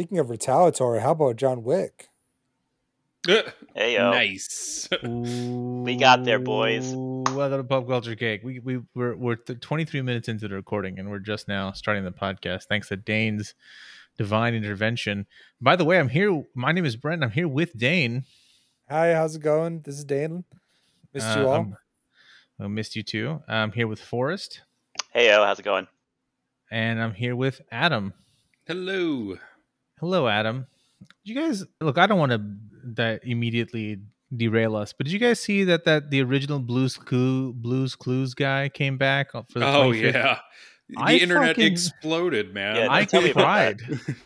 Speaking of retaliatory, how about John Wick? Hey yo, Nice. we got there, boys. Welcome to Pop Culture Cake. We we we're we're th- 23 minutes into the recording, and we're just now starting the podcast. Thanks to Dane's divine intervention. By the way, I'm here. My name is Brent. I'm here with Dane. Hi, how's it going? This is Dane. Missed Uh, you all. I'm- I missed you too. I'm here with Forrest, Hey yo, how's it going? and I'm here with Adam. Hello. Hello, Adam. Did you guys look? I don't want to that immediately derail us, but did you guys see that that the original Blues Clue Blues Clues guy came back for the Oh 25th? yeah. The I internet fucking- exploded, man. Yeah, I tell me about cried.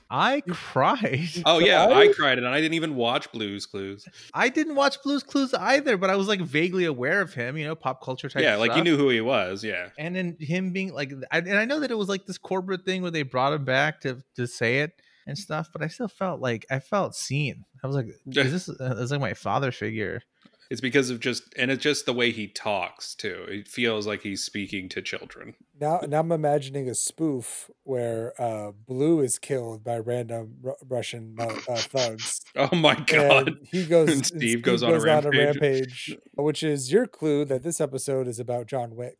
I cried. oh yeah, cried? I cried and I didn't even watch Blues Clues. I didn't watch Blues Clues either, but I was like vaguely aware of him. You know, pop culture type. yeah, like you knew who he was. Yeah. And then him being like, I, and I know that it was like this corporate thing where they brought him back to to say it and stuff, but I still felt like I felt seen. I was like, is this? is like my father figure. It's because of just and it's just the way he talks too. It feels like he's speaking to children. Now, now I'm imagining a spoof where uh, Blue is killed by random Ru- Russian uh, uh, thugs. Oh my god. And he goes. And Steve goes on a rampage. rampage, which is your clue that this episode is about John Wick.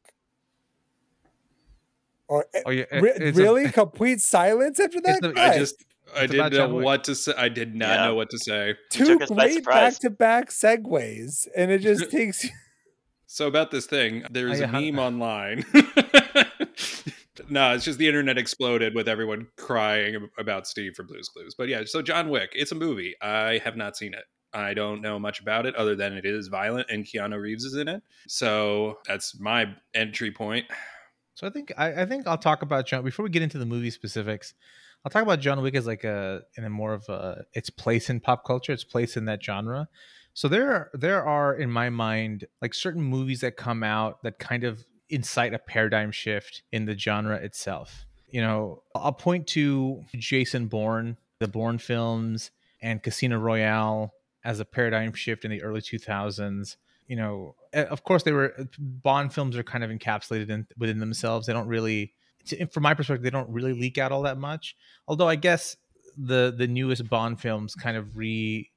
Or Oh yeah, re- it's a- really complete silence after that. the- I Guys, just I didn't know Wick. what to say. I did not Yeah. know what to say. two took great back-to-back segues, and it just takes. So about this thing, there's Oh, a yeah, how- meme online. no, it's just the internet exploded with everyone crying about Steve from Blue's Clues. But yeah, so John Wick, it's a movie. I have not seen it. I don't know much about it other than it is violent and Keanu Reeves is in it. So that's my entry point. So I think I, I think I'll talk about John before we get into the movie specifics. I'll talk about John Wick as like a in a more of a its place in pop culture, its place in that genre. So there are, there are in my mind like certain movies that come out that kind of incite a paradigm shift in the genre itself. You know, I'll point to Jason Bourne, the Bourne films, and Casino Royale as a paradigm shift in the early 2000s you know uh, of course they were bond films are kind of encapsulated in, within themselves they don't really to- from my perspective they don't really leak out all that much. Although i guess the the newest bond films kind of re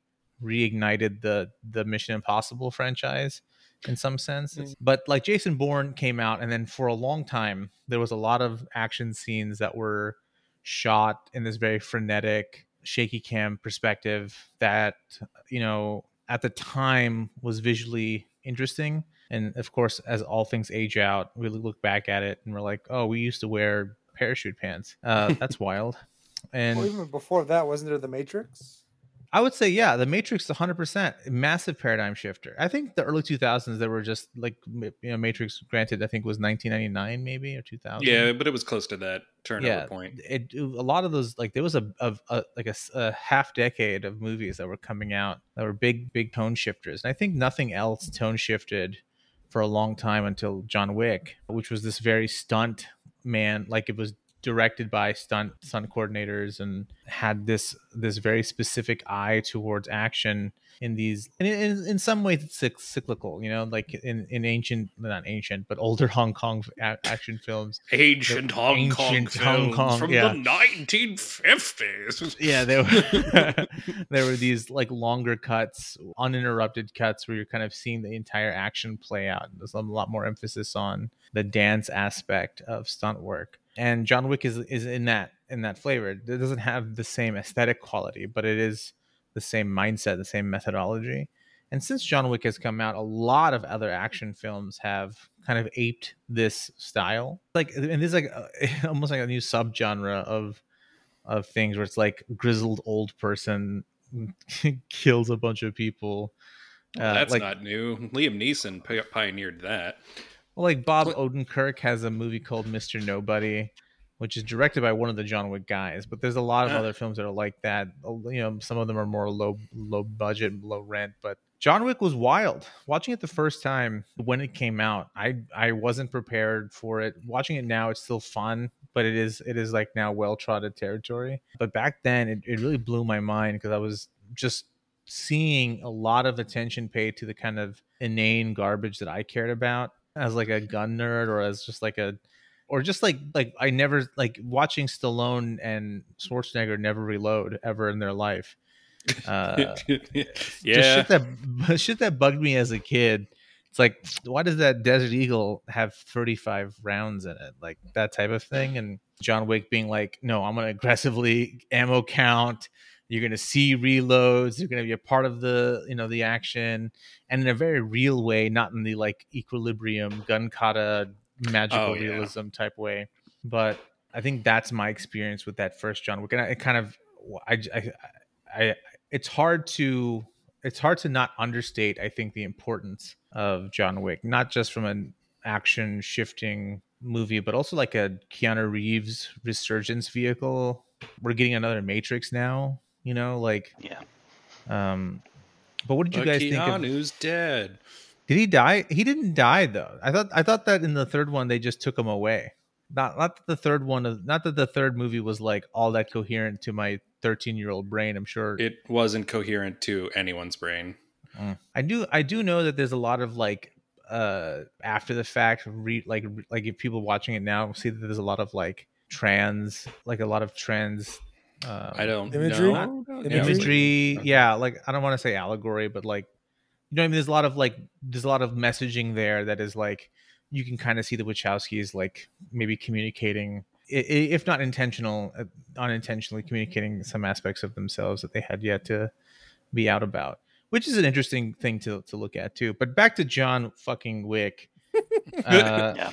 reignited the the mission impossible franchise in some sense. Mm. but like jason bourne came out and then for a long time there was a lot of action scenes that were shot in this very frenetic shaky cam perspective that you know at the time was visually interesting and of course as all things age out we look back at it and we're like oh we used to wear parachute pants uh, that's wild and Well, even before that, wasn't there the Matrix? I would say, yeah, the Matrix, 100%, massive paradigm shifter. I think the early 2000s, there were just like, you know, Matrix, granted, I think was 1999 maybe or 2000. Yeah, but it was close to that turnover yeah. point. It, a lot of those, like, there was a, a, a like a, s- a half decade of movies that were coming out that were big, big tone shifters. And I think nothing else tone shifted for a long time until John Wick, which was this very stunt man, like it was directed by stunt stunt coordinators and had this this very specific eye towards action in these and in, in some ways it's cyclical you know like in in ancient not ancient but older hong kong a- action films Ancient Hong Kong ancient films Hong Kong, from yeah. the 1950s. yeah there were there were these like longer cuts uninterrupted cuts where you're kind of seeing the entire action play out there's a lot more emphasis on the dance aspect of stunt work and john wick is is in that in that flavor it doesn't have the same aesthetic quality but it is the same mindset the same methodology and since john wick has come out a lot of other action films have kind of aped this style like and there's like a, almost like a new subgenre of of things where it's like grizzled old person kills a bunch of people. Uh, That's like, not new. Liam Neeson pioneered that. well, like Bob Odenkirk has a movie called Mr. Nobody, which is directed by one of the John Wick guys. But there's a lot of Ah. other films that are like that. You know, some of them are more low low budget, low rent. But John Wick was wild. Watching it the first time when it came out, I I wasn't prepared for it. Watching it now, it's still fun, but it is it is like now well trotted territory. But back then, it, it really blew my mind because I was just seeing a lot of attention paid to the kind of inane garbage that I cared about as like a gun nerd or as just like a or just like like I never like watching Stallone and Schwarzenegger never reload ever in their life. Uh, yeah. just shit that shit that bugged me as a kid. It's like, why does that Desert Eagle have 35 rounds in it? Like that type of thing. And John Wick being like, no, I'm gonna aggressively ammo count. You're gonna see reloads. You're gonna be a part of the, you know, the action, and in a very real way, not in the like equilibrium gun kata magical Oh, yeah. realism type way. But I think that's my experience with that first John Wick, and I it kind of, I, I, I, it's hard to, it's hard to not understate. I think the importance of John Wick, not just from an action shifting movie, but also like a Keanu Reeves resurgence vehicle. We're getting another Matrix now, you know, like, Yeah. um, but what did you But guys think of? Keanu's dead. Did he die? He didn't die though. I thought I thought that in the third one they just took him away. Not not that the third one not that the third movie was like all that coherent to my 13 year old brain. I'm sure It wasn't coherent to anyone's brain. Mm. I do I do know that there's a lot of like uh after the fact re, like like if people watching it now see that there's a lot of like trans like a lot of trans um, I don't Imagery? know. Imagery? imagery yeah like i don't want to say allegory but like you know what i mean there's a lot of like there's a lot of messaging there that is like you can kind of see the wachowskis like maybe communicating i- i- if not intentional uh, unintentionally communicating some aspects of themselves that they had yet to be out about which is an interesting thing to, to look at too but back to john fucking wick uh, Yeah.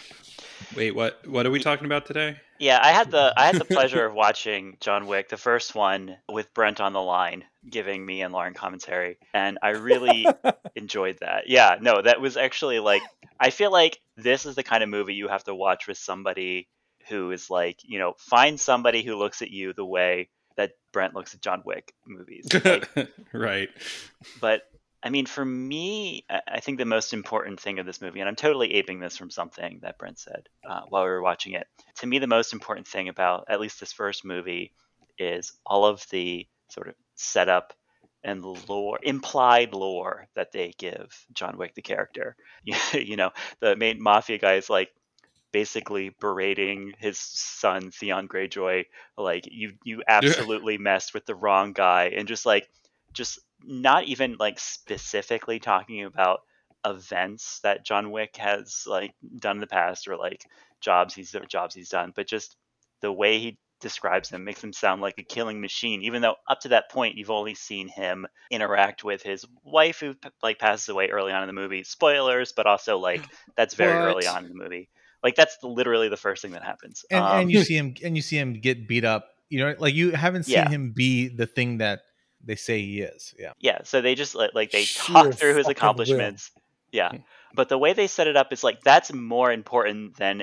Wait, what? What are we talking about today? Yeah, I had the I had the pleasure of watching John Wick, the first one, with Brent on the line, giving me and Lauren commentary, and I really enjoyed that. Yeah, no, that was actually like I feel like this is the kind of movie you have to watch with somebody who is like, you know, find somebody who looks at you the way that Brent looks at John Wick movies. Like, right. but I mean, for me, I think the most important thing of this movie, and I'm totally aping this from something that Brent said uh, while we were watching it. To me, the most important thing about at least this first movie is all of the sort of setup and lore, implied lore that they give John Wick, the character. you know, the main mafia guy is like basically berating his son Theon Greyjoy, like you you absolutely messed with the wrong guy, and just like just not even like specifically talking about events that John Wick has like done in the past or like jobs he's jobs he's done, but just the way he describes him makes him sound like a killing machine even though up to that point you've only seen him interact with his wife who like passes away early on in the movie. Spoilers but also like that's very early on in the movie. Like that's literally the first thing that happens. And, Um, and you see him and you see him get beat up you know like you haven't seen Yeah. him be the thing that they say he is yeah Yeah, so they just like, they Sheer talk through his accomplishments. Yeah. Hmm. But the way they set it up is like that's more important than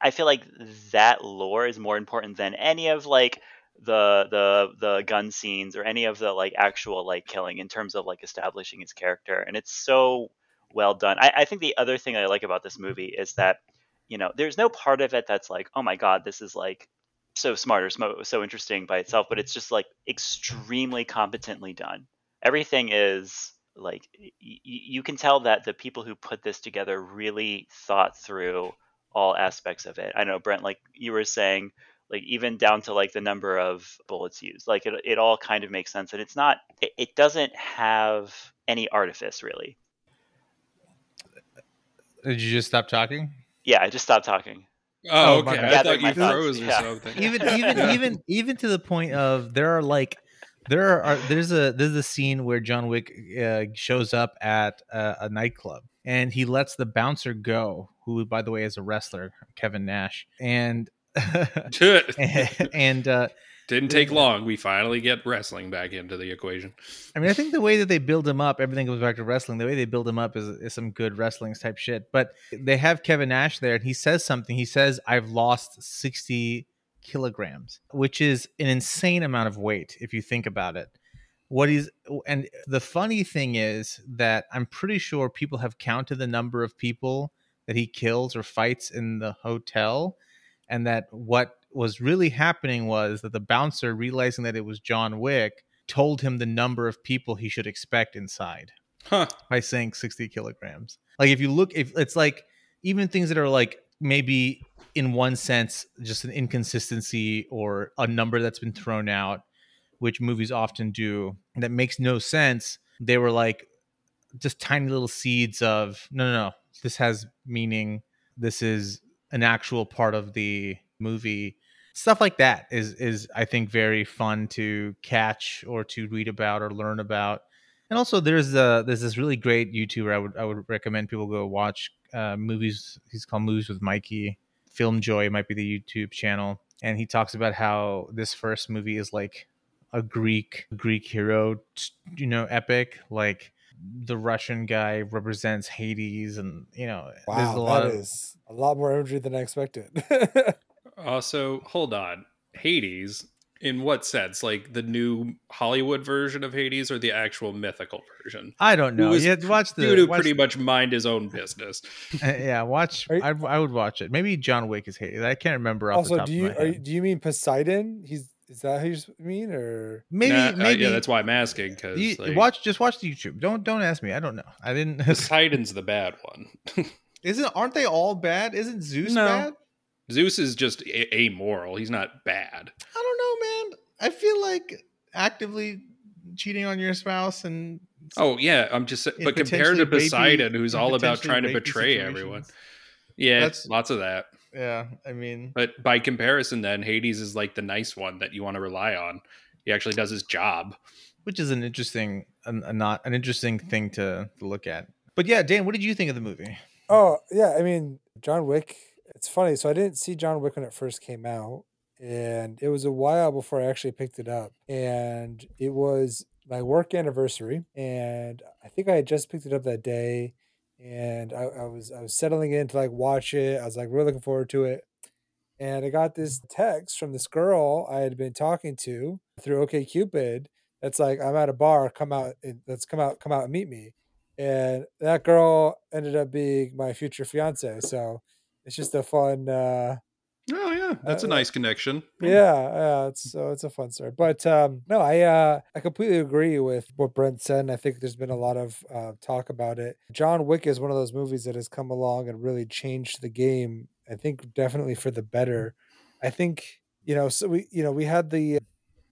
I feel like that lore is more important than any of like the the the gun scenes or any of the like actual like killing in terms of like establishing his character and it's so well done. I, I think the other thing I like about this movie is that you know there's no part of it that's like oh my god this is like so smart or smo- so interesting by itself, but it's just like extremely competently done. Everything is like y- you can tell that the people who put this together really thought through all aspects of it. I know Brent, like you were saying, like even down to like the number of bullets used, like it, it all kind of makes sense, and it's not, it, it doesn't have any artifice really. did you just stop talking Yeah, I just stopped talking. Oh, Oh, okay. bad. I thought my you thoughts, froze or yeah. something. even even Yeah. even even to the point of there are like there are there's a there's a scene where John Wick uh, shows up at a, a nightclub and he lets the bouncer go, who by the way is a wrestler, Kevin Nash, and and uh, Didn't take long. We finally get wrestling back into the equation. I mean, I think the way that they build him up, everything goes back to wrestling. The way they build him up is, is some good wrestling type shit. But they have Kevin Nash there, and he says something. He says, "I've lost sixty kilograms," which is an insane amount of weight if you think about it. What he's and the funny thing is that I'm pretty sure people have counted the number of people that he kills or fights in the hotel, and that what was really happening was that the bouncer realizing that it was John Wick told him the number of people he should expect inside Huh. by saying 60 kilograms. Like if you look, if it's like even things that are like maybe in one sense just an inconsistency or a number that's been thrown out, which movies often do that makes no sense. They were like just tiny little seeds of no, no, no. This has meaning. This is an actual part of the movie stuff like that is is i think very fun to catch or to read about or learn about. And also there's uh there's this really great youtuber i would i would recommend people go watch uh movies he's called movies with mikey. Film joy might be the youtube channel. And he talks about how this first movie is like a greek greek hero you know epic. Like the russian guy represents hades and you know Wow, there's a lot of is a lot more imagery than I expected. Also, hold on. Hades, in what sense? Like the new Hollywood version of Hades or the actual mythical version? I don't know. was Yeah, watch the Dude who watch pretty the- much mind his own business. Uh, yeah, watch. You- I, I would watch it. Maybe John Wick is Hades. I can't remember off the also, top do of you, my are you do you mean Poseidon? He's is that who you mean or maybe Nah, uh, yeah, that's why I'm asking because like, watch. Just watch the YouTube. Don't don't ask me. I don't know. I didn't. Poseidon's the bad one. Isn't aren't they all bad? Isn't Zeus No. bad? Zeus is just a- amoral. He's not bad. I don't know, man. I feel like actively cheating on your spouse and Oh yeah, I'm just but compared to potentially rapey- Poseidon, who's all about trying to betray situations. everyone. Yeah, That's- lots of that. Yeah, I mean, But by comparison, then Hades is like the nice one that you want to rely on. He actually does his job. which is an interesting, an, a not an interesting thing to, to look at. But yeah, Dan, what did you think of the movie? Oh yeah, I mean John Wick. It's funny. So I didn't see John Wick when it first came out, and it was a while before I actually picked it up. And it was my work anniversary, and I think I had just picked it up that day. And I, I was I was settling in to like watch it. I was like really looking forward to it. And I got this text from this girl I had been talking to through OKCupid. That's like, I'm at a bar. Come out. Let's come out. Come out and meet me and that girl ended up being my future fiance so it's just a fun uh Oh yeah, that's a Uh, nice connection. yeah yeah. it's so it's a fun story. But um no i uh i completely agree with what brent said and i think there's been a lot of uh talk about it. John wick is one of those movies that has come along and really changed the game i think definitely for the better. I think you know so we you know we had the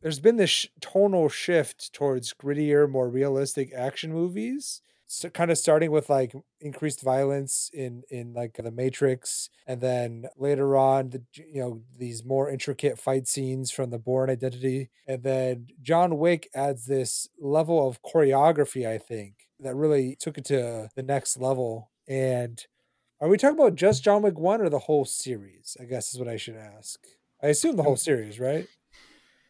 there's been this sh- tonal shift towards grittier more realistic action movies so kind of starting with like increased violence in in like the matrix and then later on the you know these more intricate fight scenes from the Bourne identity and then john wick adds this level of choreography i think that really took it to the next level and are we talking about just john wick 1 or the whole series i guess is what i should ask i assume the whole um, series right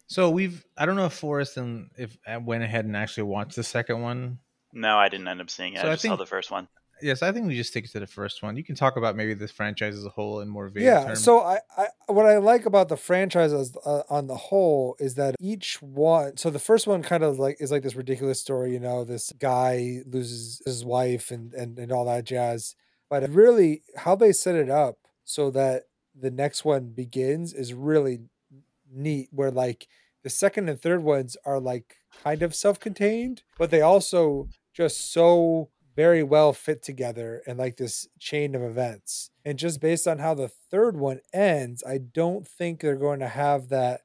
So we've I don't know if Forrest and if I went ahead and actually watched the second one. No, I didn't end up seeing it. So I I just saw the first one. Yes, I think we just stick to the first one. You can talk about maybe this franchise as a whole in more vague yeah terms. so I, I what i like about the franchises uh, on the whole is that each one so the first one kind of like is like this ridiculous story you know this guy loses his wife and and, and all that jazz but really how they set it up so that the next one begins is really neat where like the second and third ones are like kind of self-contained but they also just so very well fit together and like this chain of events and just based on how the third one ends i don't think they're going to have that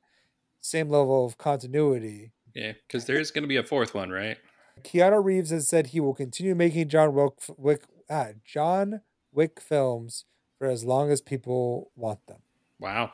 same level of continuity Yeah, because there is going to be a fourth one, right? keanu reeves has said he will continue making john wick, wick ah, john wick films for as long as people want them Wow.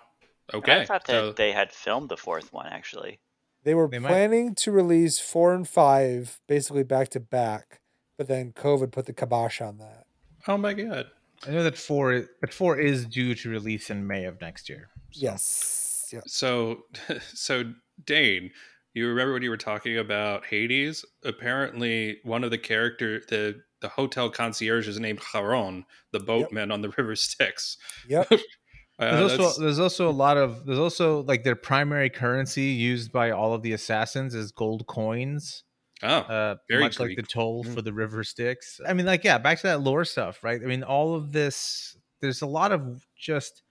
Okay. I thought that so- they had filmed the fourth one actually. They were They might- planning to release four and five basically back to back, but then COVID put the kibosh on that. oh my god. I know that four that four is due to release in May of next year. So- Yes. Yeah. So, so Dane, you remember when you were talking about Hades? Apparently, one of the character, the the hotel concierge is named Charon, the boatman on the River Styx. Yep. Uh, There's that's- also there's also a lot of there's also like their primary currency used by all of the assassins is gold coins. oh, Uh, Very much like the toll Mm. for the river Styx. I mean, like yeah, back to that lore stuff, right? I mean, all of this. There's a lot of just.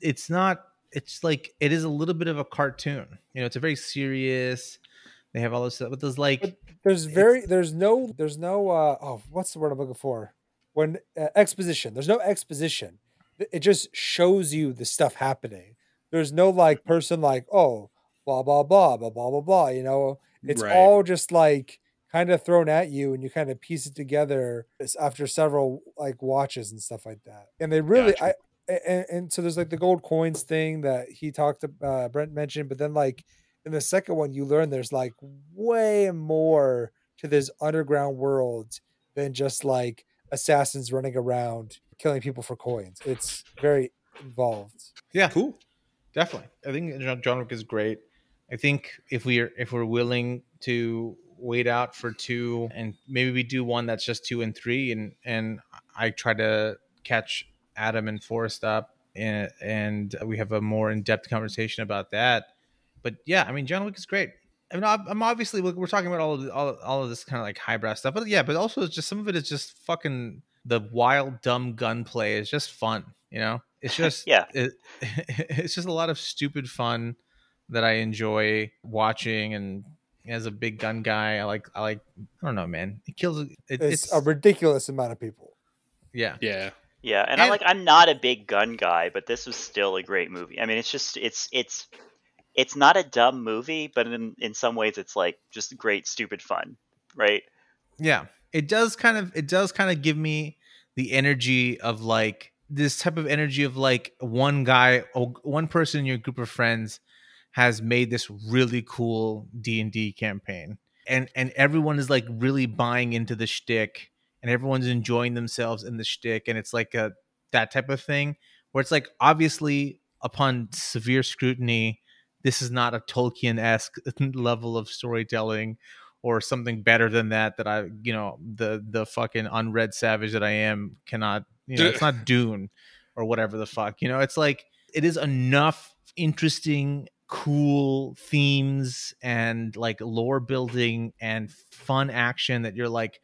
It's not. It's like it is a little bit of a cartoon. You know, it's a very serious. They have all this stuff, but there's like But there's very there's no there's no uh oh what's the word I'm looking for when uh, exposition there's no exposition it just shows you the stuff happening. There's no like person like, oh, blah blah blah blah blah blah blah. You know, it's Right. all just like kind of thrown at you, and you kind of piece it together after several like watches and stuff like that. And they really, Gotcha. I and, and so there's like the gold coins thing that he talked about, uh, Brent mentioned, but then like in the second one, you learn there's like way more to this underground world than just like assassins running around killing people for coins. It's very involved. Yeah, Cool. definitely. I think John, Wick is great. I think if we're if we're willing to wait out for two and maybe we do one that's just two and three and and I try to catch Adam and Forrest up and and we have a more in depth conversation about that. But yeah, I mean John Wick is great. I mean, I'm obviously we're talking about all of all, all of this kind of like highbrow stuff, but yeah, but also it's just some of it is just fucking the wild dumb gunplay is just fun, you know. It's just Yeah. it, it's just a lot of stupid fun that I enjoy watching. And as a big gun guy, I like I like I don't know, man. It kills. It, It's, it's a ridiculous amount of people. yeah, Yeah. Yeah, and, I'm like I'm not a big gun guy, but this was still a great movie. I mean, it's just it's it's it's not a dumb movie, but in in some ways it's like just great stupid fun, right? yeah. It does kind of it does kind of give me the energy of like this type of energy of like one guy oh, or one person in your group of friends has made this really cool D and D campaign, and and everyone is like really buying into the shtick, and everyone's enjoying themselves in the shtick, and it's like a that type of thing where it's like obviously upon severe scrutiny, this is not a Tolkien esque level of storytelling or something better than that that I you know the the fucking unread savage that I am cannot you know it's not Dune or whatever the fuck you know it's like it is enough interesting cool themes and like lore building and fun action that you're like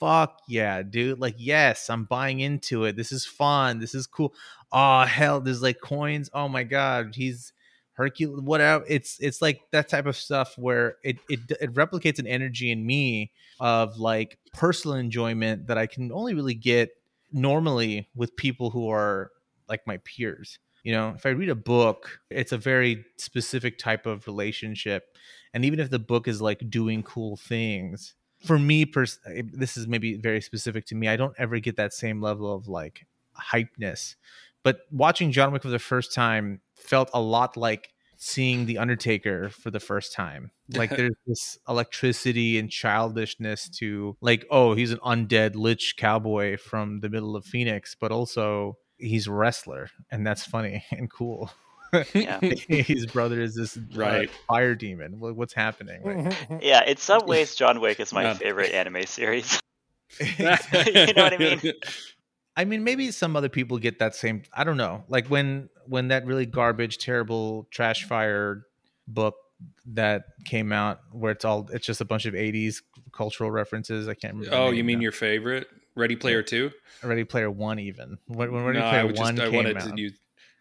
fuck yeah dude like yes i'm buying into it. This is fun. This is cool. Oh hell there's like coins. Oh my god he's hercules whatever it's it's like that type of stuff where it it, it replicates an energy in me of like personal enjoyment that i can only really get normally with people who are like my peers you know? If i read a book it's a very specific type of relationship and even if the book is like doing cool things for me pers- this is maybe very specific to me i don't ever get that same level of like hypeness but watching john wick for the first time felt a lot like seeing the undertaker for the first time like there's this electricity and childishness to like oh he's an undead lich cowboy from the middle of phoenix but also he's a wrestler and that's funny and cool Yeah. his brother is this Right. uh, fire demon what's happening like, Yeah, in some ways, John Wick is my Yeah. favorite anime series. you know what I mean? I mean, maybe some other people get that same. I don't know. Like when when that really garbage, terrible trash fire book that came out, where it's all it's just a bunch of '80s cultural references. I can't remember. Oh, you mean now. your favorite? Ready Player Two? Ready Player One? Even when, when Ready no, Player I One just I wanted out, to you.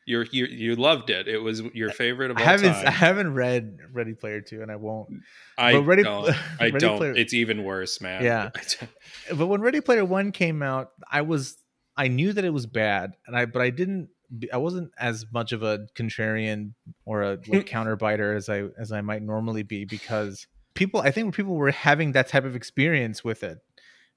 You you you loved it. It was your favorite of I all haven't time. I haven't read Ready Player Two, and I won't. I but Ready- don't. I Ready don't. Player- It's even worse, man. Yeah. but when Ready Player One came out, I was I knew that it was bad, and I but I didn't I wasn't as much of a contrarian or a like, counterbiter as I as I might normally be because people I think people were having that type of experience with it,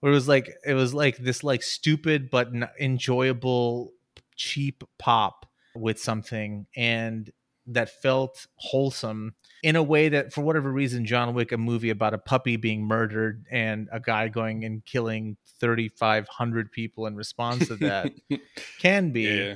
where it was like it was like this like stupid but n- enjoyable cheap pop with something and that felt wholesome in a way that for whatever reason John Wick a movie about a puppy being murdered and a guy going and killing 3500 people in response to that can be yeah.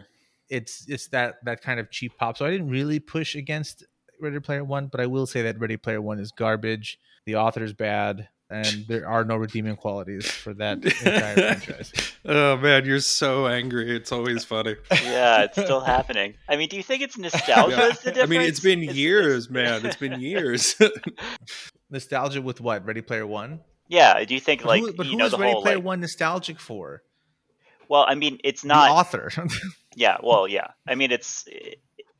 It's it's that that kind of cheap pop so I didn't really push against Ready Player 1 but I will say that Ready Player 1 is garbage the author's bad and there are no redeeming qualities for that entire franchise oh man, you're so angry. It's always funny. yeah, it's still happening. I mean, do you think it's nostalgia? Yeah. Is the I mean, it's been It's- years, it's- man. It's been years. nostalgia with what Ready Player 1 Yeah, do you think But like who, but you who know is the Ready whole Player like? One nostalgic for? Well, I mean, it's The not. author. Yeah, well, yeah. I mean, it's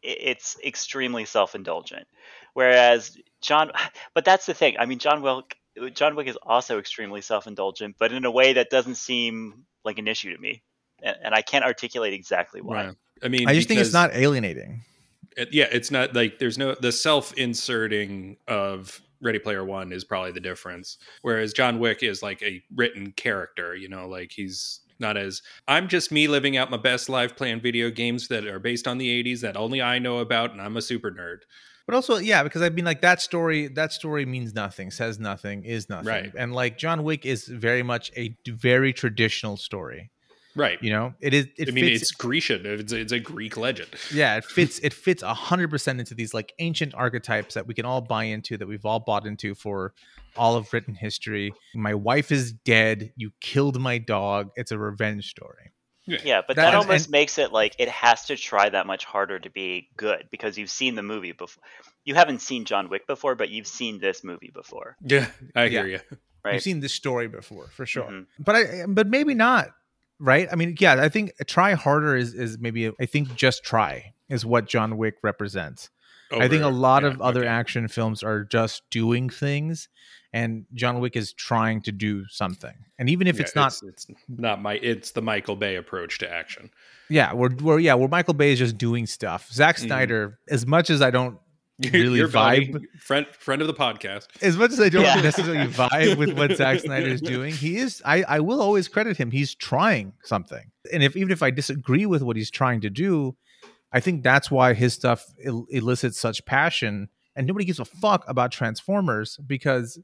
it's extremely self-indulgent. Whereas John, but that's the thing. I mean, John Wick, John Wick is also extremely self-indulgent, but in a way that doesn't seem like an issue to me, and, and I can't articulate exactly why. Right. I mean, I just think it's not alienating. it- yeah, it's not like there's no the self-inserting of Ready Player One is probably the difference. Whereas John Wick is like a written character, you know, like he's not as I'm just me living out my best life playing video games that are based on the 80s that only I know about and I'm a super nerd. But also, yeah, because I mean, like that story, that story means nothing, says nothing, is nothing, Right. and like John Wick is very much a very traditional story. Right. You know, it is. It I mean, fits, it's Grecian. It's, it's a Greek legend. yeah, it fits. It fits a hundred percent into these like ancient archetypes that we can all buy into, that we've all bought into for all of written history. My wife is dead. You killed my dog. It's a revenge story. Yeah, but That- that, almost and- makes it like it has to try that much harder to be good because you've seen the movie before. You haven't seen John Wick before, but you've seen this movie before, Yeah, I hear you. right? You've seen this story before, for sure. Mhm. But I, but maybe not, right? I mean, yeah, I think try harder is is maybe I think just try is what John Wick represents. I think a lot yeah, of other okay. action films are just doing things, and John Wick is trying to do something. And even if Yeah, it's not, it's, not my. It's the Michael Bay approach to action. yeah, we're, we're yeah, where Michael Bay is just doing stuff. Zack Mhm. Snyder, as much as I don't really Your buddy, vibe, friend friend of the podcast. as much as I don't Yeah. necessarily vibe with what Zack Snyder is doing, he is. I I will always credit him. He's trying something, and if even if I disagree with what he's trying to do, I think that's why his stuff el- elicits such passion, and nobody gives a fuck about Transformers because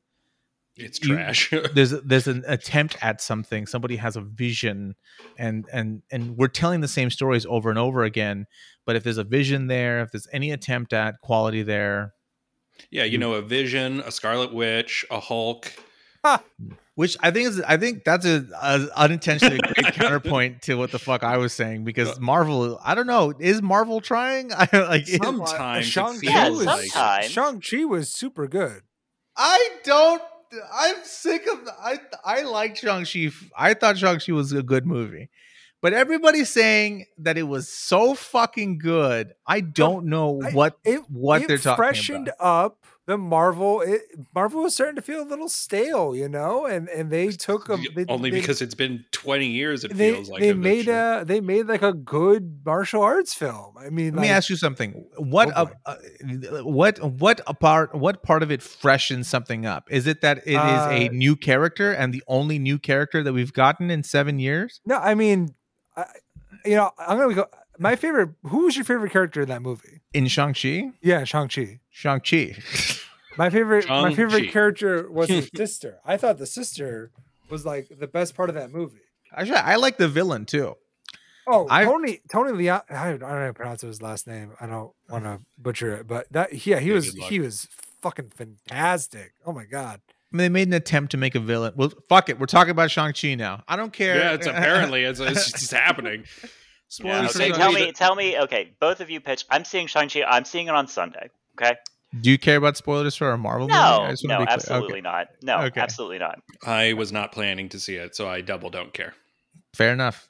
It's You- trash. there's there's an attempt at something. Somebody has a vision, and and and we're telling the same stories over and over again. But if there's a vision there, if there's any attempt at quality there, yeah, you know, a Vision, a Scarlet Witch, a Hulk. Hmm. Which I think is, I think that's a, a unintentionally great counterpoint to what the fuck I was saying because uh, Marvel, I don't know, is Marvel trying? I like, it- Some- Sometimes Shang-Chi was, sometimes. Shang-Chi was super good. I don't. I'm sick of. I I like Shang Chi. I thought Shang Chi was a good movie, but everybody's saying that it was so fucking good. I don't know I- what It what it they're talking freshened about. up the Marvel. It, Marvel was starting to feel a little stale, you know, and and they took a they, Only they, because it's been 20 years, it they feels like. they of this made a they made like a good martial arts film. I mean, Let me ask you something. What Oh, up, uh, what what a part what part of it freshens something up? Is it that it is a Uh, new character and the only new character that we've gotten in seven years? No, I mean, I, you know, I'm gonna go. My favorite. Who was your favorite character in that movie? In Shang Chi, Yeah, Shang Chi. Shang Chi. My favorite. my Shang-Chi. favorite character was his sister. I thought the sister was like the best part of that movie. Actually, I like the villain too. Oh, I- Tony Tony Leon. I don't, I know how to pronounce his last name. I don't want to butcher it, but that yeah, he Yeah, was he was fucking fantastic. Oh my god. I mean, they made an attempt to make a villain. Well, fuck it. We're talking about Shang Chi now. I don't care. Yeah, it's apparently it's, it's just happening. Yeah, Spoilers for okay, Shang-Chi. tell me, tell me. Okay, both of you pitch. I'm seeing Shang Chi. I'm seeing it on Sunday. Okay. Do you care about spoilers for a Marvel movie? No, I no, absolutely Okay. not. No, Okay. absolutely not. I was not planning to see it, so I double don't care. Fair enough.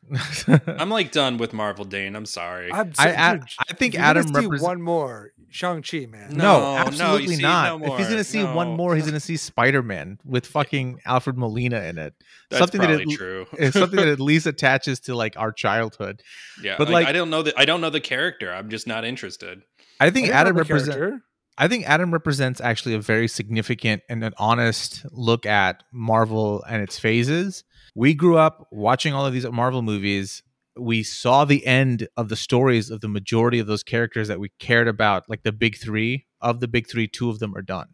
I'm like done with Marvel, Dane. I'm sorry. I'm so- I- dude, I think if you're Adam see one more Shang Chi man. No, No, no, absolutely you see, not. no if he's gonna see one more, he's gonna see Spider Man with fucking Alfred Molina in it. That's something that probably it- true. It's something that at least attaches to like our childhood. yeah, but, like, like- I don't know that I don't know the character. I'm just not interested. I I think didn't Adam represents. I think Adam represents actually a very significant and an honest look at Marvel and its phases. We grew up watching all of these Marvel movies. We saw the end of the stories of the majority of those characters that we cared about, like the big three. Of the big three, two of them are done.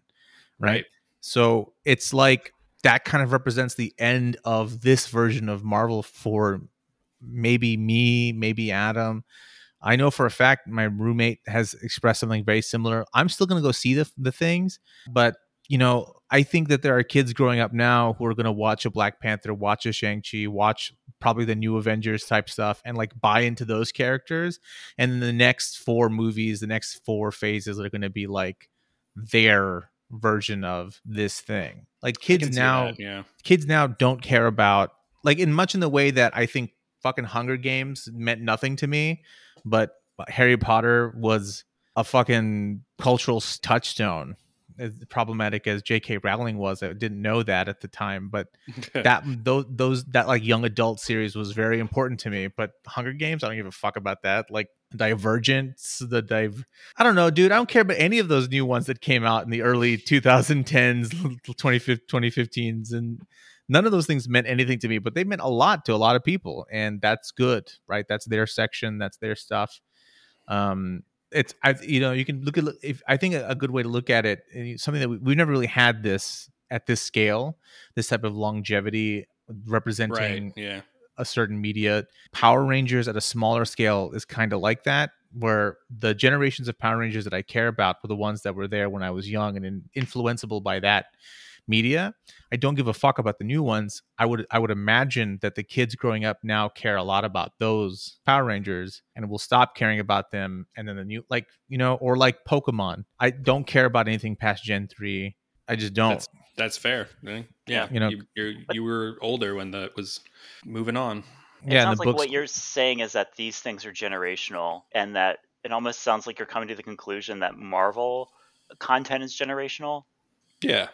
Right. Right. So it's like that kind of represents the end of this version of Marvel for maybe me, maybe Adam. I know for a fact my roommate has expressed something very similar. I'm still going to go see the the things, but you know, I think that there are kids growing up now who are going to watch a Black Panther, watch a Shang-Chi, watch probably the new Avengers type stuff and like buy into those characters. And then the next four movies, the next four phases are going to be like their version of this thing. Like kids now that, yeah. kids now don't care about like in much in the way that I think fucking Hunger Games meant nothing to me, but Harry Potter was a fucking cultural touchstone. As problematic as J.K. Rowling was. I didn't know that at the time, but that those those that like young adult series was very important to me. But Hunger Games, I don't give a fuck about that. Like Divergence, the dive. I don't know, dude. I don't care about any of those new ones that came out in the early 2010s, 2015s, and none of those things meant anything to me, but they meant a lot to a lot of people, and that's good, right? That's their section, that's their stuff. Um, it's I you know you can look at if I think a, good way to look at it something that we, we've never really had this at this scale this type of longevity representing right, yeah. a certain media power rangers at a smaller scale is kind of like that where the generations of power rangers that i care about were the ones that were there when i was young and in, influenceable by that media. I don't give a fuck about the new ones. I would I would imagine that the kids growing up now care a lot about those Power Rangers and will stop caring about them and then the new like, you know, or like Pokemon. I don't care about anything past Gen 3. I just don't. That's, that's fair. Yeah. You know, you, you were older when that was moving on. It yeah, sounds like books... what you're saying is that these things are generational and that it almost sounds like you're coming to the conclusion that Marvel content is generational. Yeah.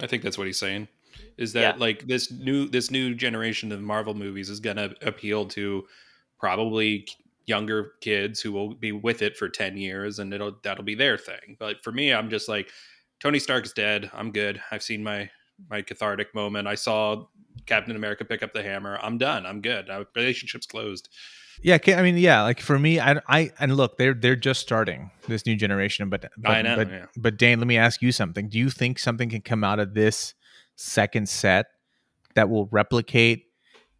I think that's what he's saying. Is that yeah. like this new this new generation of Marvel movies is going to appeal to probably younger kids who will be with it for 10 years and it'll that'll be their thing. But for me, I'm just like Tony Stark's dead. I'm good. I've seen my my cathartic moment. I saw Captain America pick up the hammer. I'm done. I'm good. Our relationship's closed. Yeah, I mean, yeah, like for me, I, I, and look, they're they're just starting this new generation, but, but I know, but, yeah. but Dane, let me ask you something. Do you think something can come out of this second set that will replicate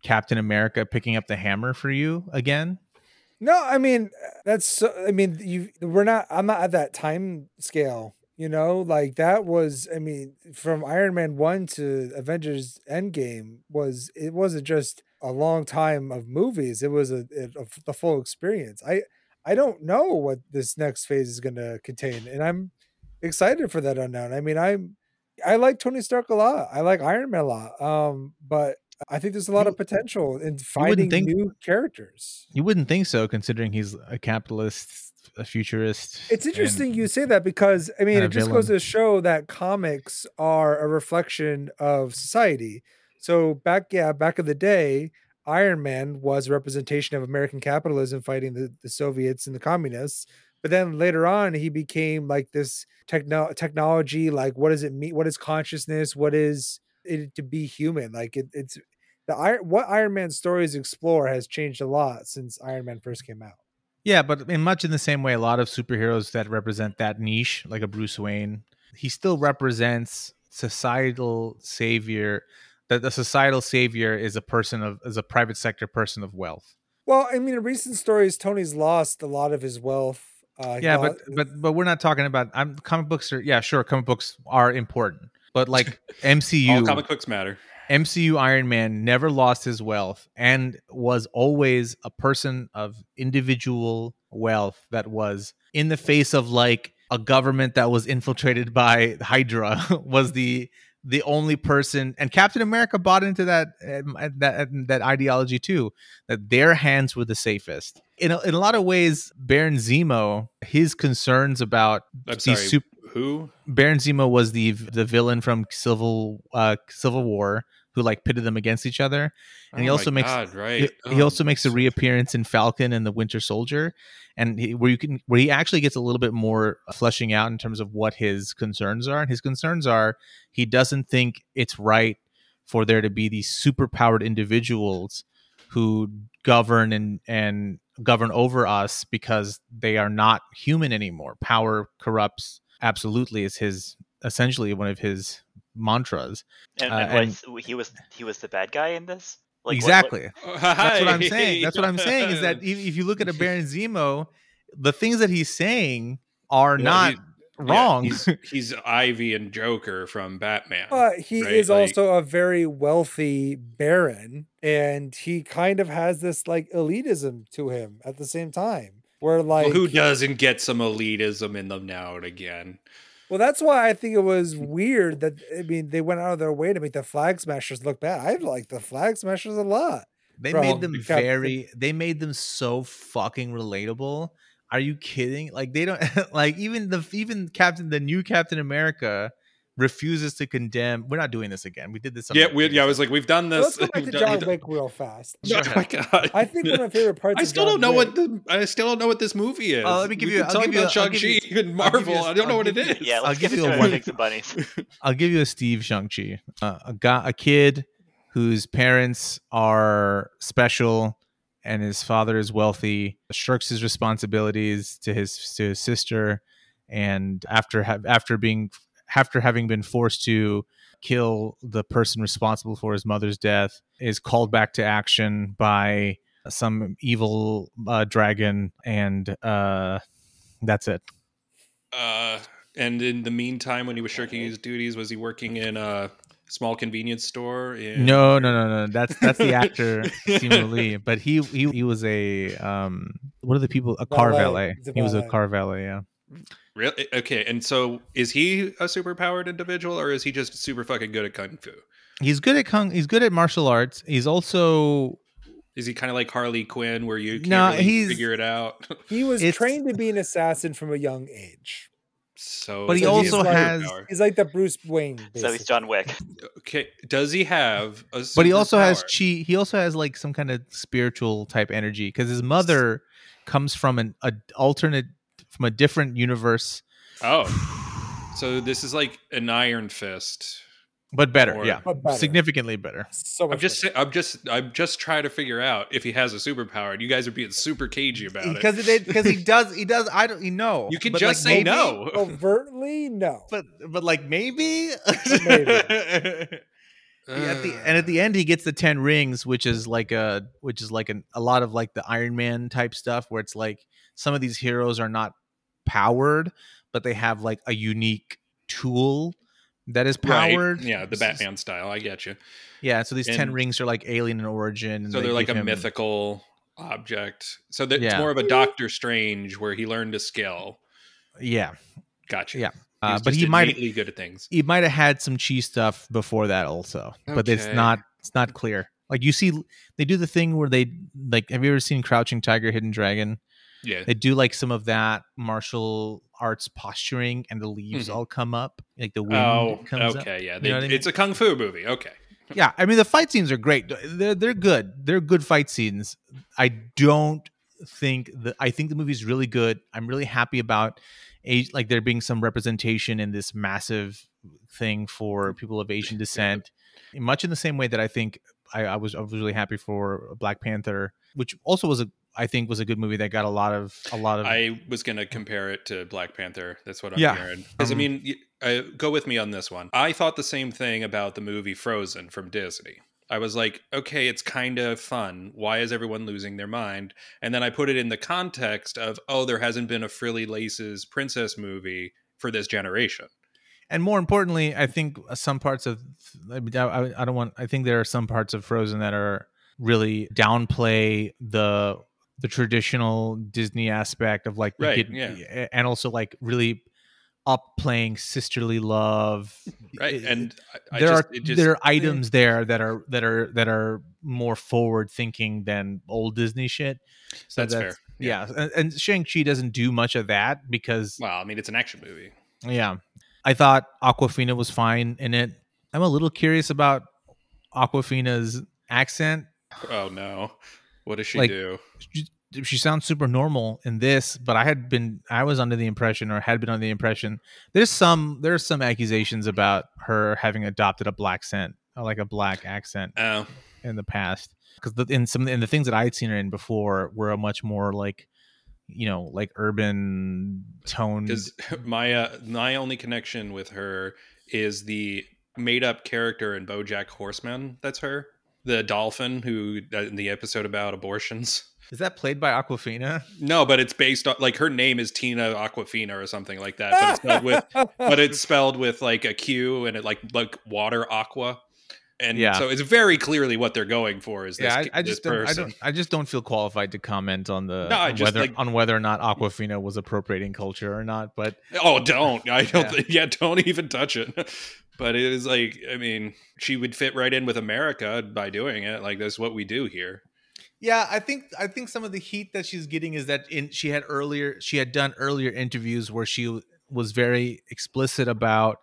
Captain America picking up the hammer for you again? No, I mean that's. So, I mean, you. We're not. I'm not at that time scale. You know, like that was. I mean, from Iron Man one to Avengers Endgame was. It wasn't just a long time of movies. It was a, a, a full experience. I I don't know what this next phase is going to contain, and I'm excited for that unknown. I mean, I'm I like Tony Stark a lot. I like Iron Man a lot. Um, but I think there's a lot of potential in finding think, new characters. You wouldn't think so, considering he's a capitalist, a futurist. It's interesting you say that because I mean, it just villain. goes to show that comics are a reflection of society. So back, yeah, back in the day, Iron Man was a representation of American capitalism fighting the, the Soviets and the communists. But then later on, he became like this techno- technology. Like, what does it mean? What is consciousness? What is it to be human? Like, it, it's the Iron what Iron Man stories explore has changed a lot since Iron Man first came out. Yeah, but in much in the same way, a lot of superheroes that represent that niche, like a Bruce Wayne, he still represents societal savior that the societal savior is a person of is a private sector person of wealth. Well, I mean, in recent stories, Tony's lost a lot of his wealth. Uh, yeah, but but but we're not talking about. I'm comic books are yeah, sure, comic books are important, but like MCU, all comic books matter. MCU Iron Man never lost his wealth and was always a person of individual wealth that was in the face of like a government that was infiltrated by Hydra was the the only person and captain america bought into that uh, that that ideology too that their hands were the safest. In a, in a lot of ways baron zemo his concerns about I'm sorry, super, who? Baron zemo was the the villain from civil uh civil war who like pitted them against each other. And oh he also makes God, right. He, he oh, also makes a reappearance in Falcon and the Winter Soldier, and he, where you can where he actually gets a little bit more uh, fleshing out in terms of what his concerns are. And his concerns are he doesn't think it's right for there to be these super powered individuals who govern and and govern over us because they are not human anymore. Power corrupts absolutely is his essentially one of his mantras. And, uh, and, and he was he was the bad guy in this. Like, exactly. What, what? That's what I'm saying. That's what I'm saying is that if you look at a Baron Zemo, the things that he's saying are well, not wrong. Yeah, he's, he's, Ivy and Joker from Batman. But he right? is like, also a very wealthy Baron, and he kind of has this like elitism to him at the same time. Where like well, who doesn't get some elitism in them now and again? Well, that's why I think it was mm. weird that I mean they went out of their way to make the flag smashers look bad. I like the flag smashers a lot. They made them very they made them so fucking relatable. Are you kidding? Like they don't like even the even Captain the new Captain America refuses to condemn. We're not doing this again. We did this. Yeah, we, yeah. I was like, we've done this. Let's this. go back to We've done- John Wick real fast. Oh my god! I think one of my favorite parts. I of still John don't know Wick- what the. I still don't know what this movie is. Uh, let me give you- can I'll talk give you about a- I'll give Shang-Chi you- and I'll give Marvel. you don't know I'll what it give you- is. Yeah, I'll let's give you into one- our pigs bunnies. I'll give you a Steve Shang-Chi. Uh, a guy, a kid whose parents are special and his father is wealthy, shirks his responsibilities to his to his sister, and after ha- after being after having been forced to kill the person responsible for his mother's death, is called back to action by some evil uh, dragon, and uh, that's it. Uh, and in the meantime, when he was shirking his duties, was he working in a small convenience store? In... No, no, no, no. That's that's the actor Simu Lee, but he he he was a um. What are the people? A car Valet. valet. He was a car valet. Yeah. Really? Eh, okay. And so, is he a superpowered individual, or is he just super fucking good at kung fu? He's good at kung. He's good at martial arts. He's also Is he kind of like Harley Quinn, where you can't No, really he's- figure it out? He was It's- trained to be an assassin from a young age. so, But he So also like- has- superpower. He's like the Bruce Wayne. So he's. John Wick. Okay. Does he have a? but he also has superpower? chi. He also has like some kind of spiritual type energy because his mother comes from an a alternate from a different universe, Oh, so this is like an Iron Fist. but better. Or- yeah, But better. significantly better. So I'm just, better. I'm just, I'm just trying to figure out if he has a superpower. And you guys are being super cagey about it. Because because he does he does I don't you know You can but, just like, say maybe- no. overtly no. but but like maybe. Yeah, at the and at the end he gets the 10 rings which is like a which is like an, a lot of like the iron man type stuff where it's like some of these heroes are not powered but they have like a unique tool that is Right. powered Yeah, the Batman style. I get you. yeah so these 10 rings are like alien in origin and So they they're like a him- mythical object. So that it's more of a Doctor Strange where he learned a skill. yeah Gotcha. Yeah. Uh, but he might innately good at things. he might have had some cheese stuff before that also but it's not it's not clear like you see they do the thing where they like have you ever seen crouching tiger hidden dragon Yeah. they do like some of that martial arts posturing and the leaves Mhm. all come up like the wind Oh, comes up okay. Yeah. You know I mean? It's a kung fu movie. Okay. yeah i mean the fight scenes are great they're, they're good they're good fight scenes i don't think that i think the movie's really good i'm really happy about age like there being some representation in this massive thing for people of asian descent much in the same way that i think I, I was I was really happy for Black Panther, which also was a I think was a good movie that got a lot of a lot of I was going to compare it to Black Panther. That's what I'm Yeah. hearing. Because I Um, mean, y- uh, go with me on this one. I thought the same thing about the movie Frozen from Disney. I was like, okay, it's kind of fun. Why is everyone losing their mind? And then I put it in the context of, oh, there hasn't been a frilly laces princess movie for this generation. and more importantly, I think some parts of I, I I don't want. I think there are some parts of Frozen that are really downplay the the traditional Disney aspect of like Right, get- yeah. Eh, eh, and also like really up playing sisterly love. Right. Eh, and I, I there just, are it just, there are items there that are that are that are more forward thinking than old Disney shit. So That's fair. Yeah, and, and Shang Chi doesn't do much of that because well, I mean, it's an action movie. yeah. I thought Awkwafina was fine in it. I'm a little curious about Awkwafina's accent. Oh, no. What does she Like- do? She, she sounds super normal in this, but I had been I was under the impression or had been under the impression there's some there's some accusations about her having adopted a black accent, like a black accent Oh, in the past because in some in the things that I'd seen her in before were a much more like you know like urban tone because my uh, my only connection with her is the made up character in BoJack Horseman. That's her, the dolphin who uh, in the episode about abortions. is that played by Awkwafina No, but it's based on like her name is Tina Aquafina or something like that. But it's spelled with but it's spelled with like a Q and it like like water aqua. And Yeah. so it's very clearly what they're going for is this, yeah, I, I this just don't, I don't I just don't feel qualified to comment on the No, on just, whether like- on whether or not Awkwafina was appropriating culture or not. But Oh, don't. I don't. Yeah. Yeah, don't even touch it. But it is like, I mean, she would fit right in with America by doing it. Like that's what we do here. Yeah, I think I think some of the heat that she's getting is that in she had earlier she had done earlier interviews where she was very explicit about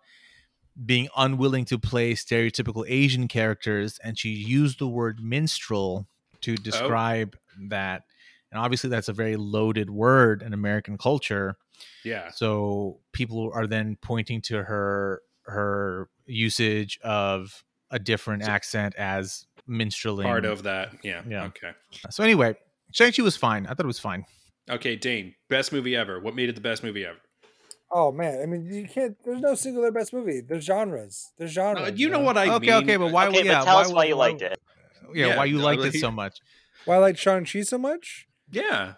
being unwilling to play stereotypical Asian characters, and she used the word minstrel to oh. describe oh. that. And obviously, that's a very loaded word in American culture. Yeah. So people are then pointing to her her usage of a different so, accent as minstreling. Part of that. Yeah. Yeah. Okay. So anyway, Shang-Chi was fine. I thought it was fine. Okay, Dane, best movie ever. What made it the best movie ever? Oh man, I mean, you can't. There's no singular best movie. There's genres. There's genres. Uh, you know what I okay, mean? Okay, but why? Okay, yeah, but tell why, us why, you liked it. Yeah, yeah, why you liked it so much? Why I like Shang Chi so much? Yeah,